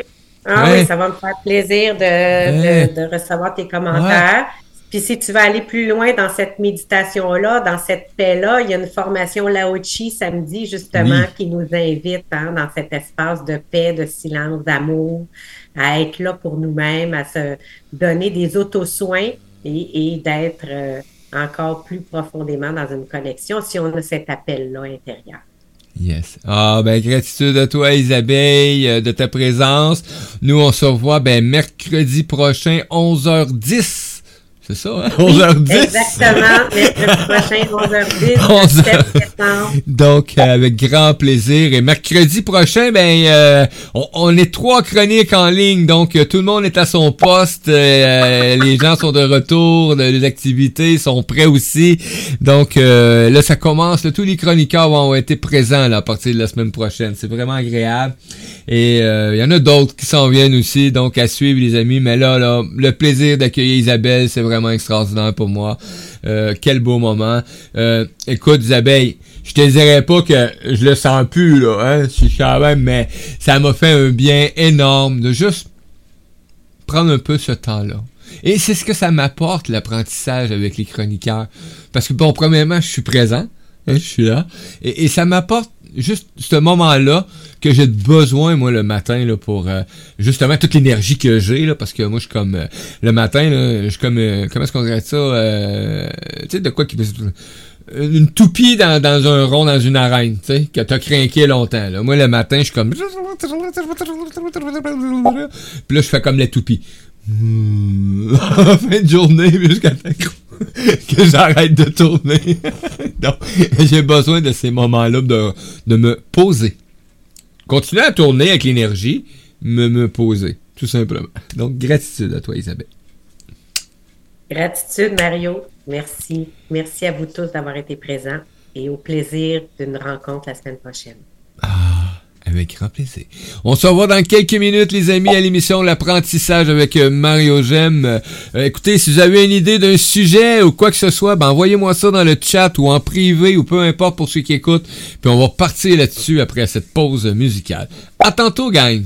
Ah oui, ça va me faire plaisir de, de, recevoir tes commentaires. Puis si tu veux aller plus loin dans cette méditation-là, dans cette paix-là, il y a une formation Lao-Chi samedi, justement, qui nous invite hein, dans cet espace de paix, de silence, d'amour à être là pour nous-mêmes, à se donner des auto-soins et, d'être euh, encore plus profondément dans une connexion si on a cet appel-là intérieur. Yes. Ah ben gratitude à toi Isabelle euh, de ta présence. Nous on se revoit ben mercredi prochain 11h10 c'est ça, hein? 11h10. Exactement. Mercredi prochain, 11h10. 11h. Donc, euh, avec grand plaisir. Et mercredi prochain, ben, euh, on, est trois chroniques en ligne. Donc, euh, tout le monde est à son poste. les gens sont de retour. Les activités sont prêts aussi. Donc, là, ça commence. tous les chroniqueurs vont être présents là, à partir de la semaine prochaine. C'est vraiment agréable. Et il y en a d'autres qui s'en viennent aussi. Donc, à suivre, les amis. Mais là, là le plaisir d'accueillir Isabelle, c'est vraiment vraiment extraordinaire pour moi. Euh, quel beau moment. Euh, écoute, Isabelle, je te dirais pas que je le sens plus, là, hein, je suis quand mais ça m'a fait un bien énorme de juste prendre un peu ce temps-là. Et c'est ce que ça m'apporte, l'apprentissage avec les chroniqueurs. Parce que, bon, premièrement, je suis présent. Hein, je suis là. Et ça m'apporte juste ce moment-là que j'ai besoin, moi, le matin, là, pour euh, justement toute l'énergie que j'ai, là, parce que moi, je suis comme euh, le matin, là, je suis comme euh, comment est-ce qu'on dirait ça? tu sais, de quoi qui une toupie dans, dans un rond dans une arène, tu sais, que t'as craqué longtemps. Là. Moi, le matin, je suis comme... Puis là, je fais comme la toupie. fin de journée, jusqu'à que j'arrête de tourner. Donc, j'ai besoin de ces moments-là de, de me poser. Continuer à tourner avec l'énergie, me, me poser. Tout simplement. Donc, gratitude à toi, Isabelle. Gratitude, Mario. Merci. Merci à vous tous d'avoir été présents et au plaisir d'une rencontre la semaine prochaine. Ah, avec grand plaisir. On se revoit dans quelques minutes, les amis, à l'émission L'apprentissage avec euh, Mario Gem. Euh, écoutez, si vous avez une idée d'un sujet ou quoi que ce soit, ben envoyez-moi ça dans le chat ou en privé ou peu importe pour ceux qui écoutent. Puis on va repartir là-dessus après cette pause musicale. À tantôt, gang!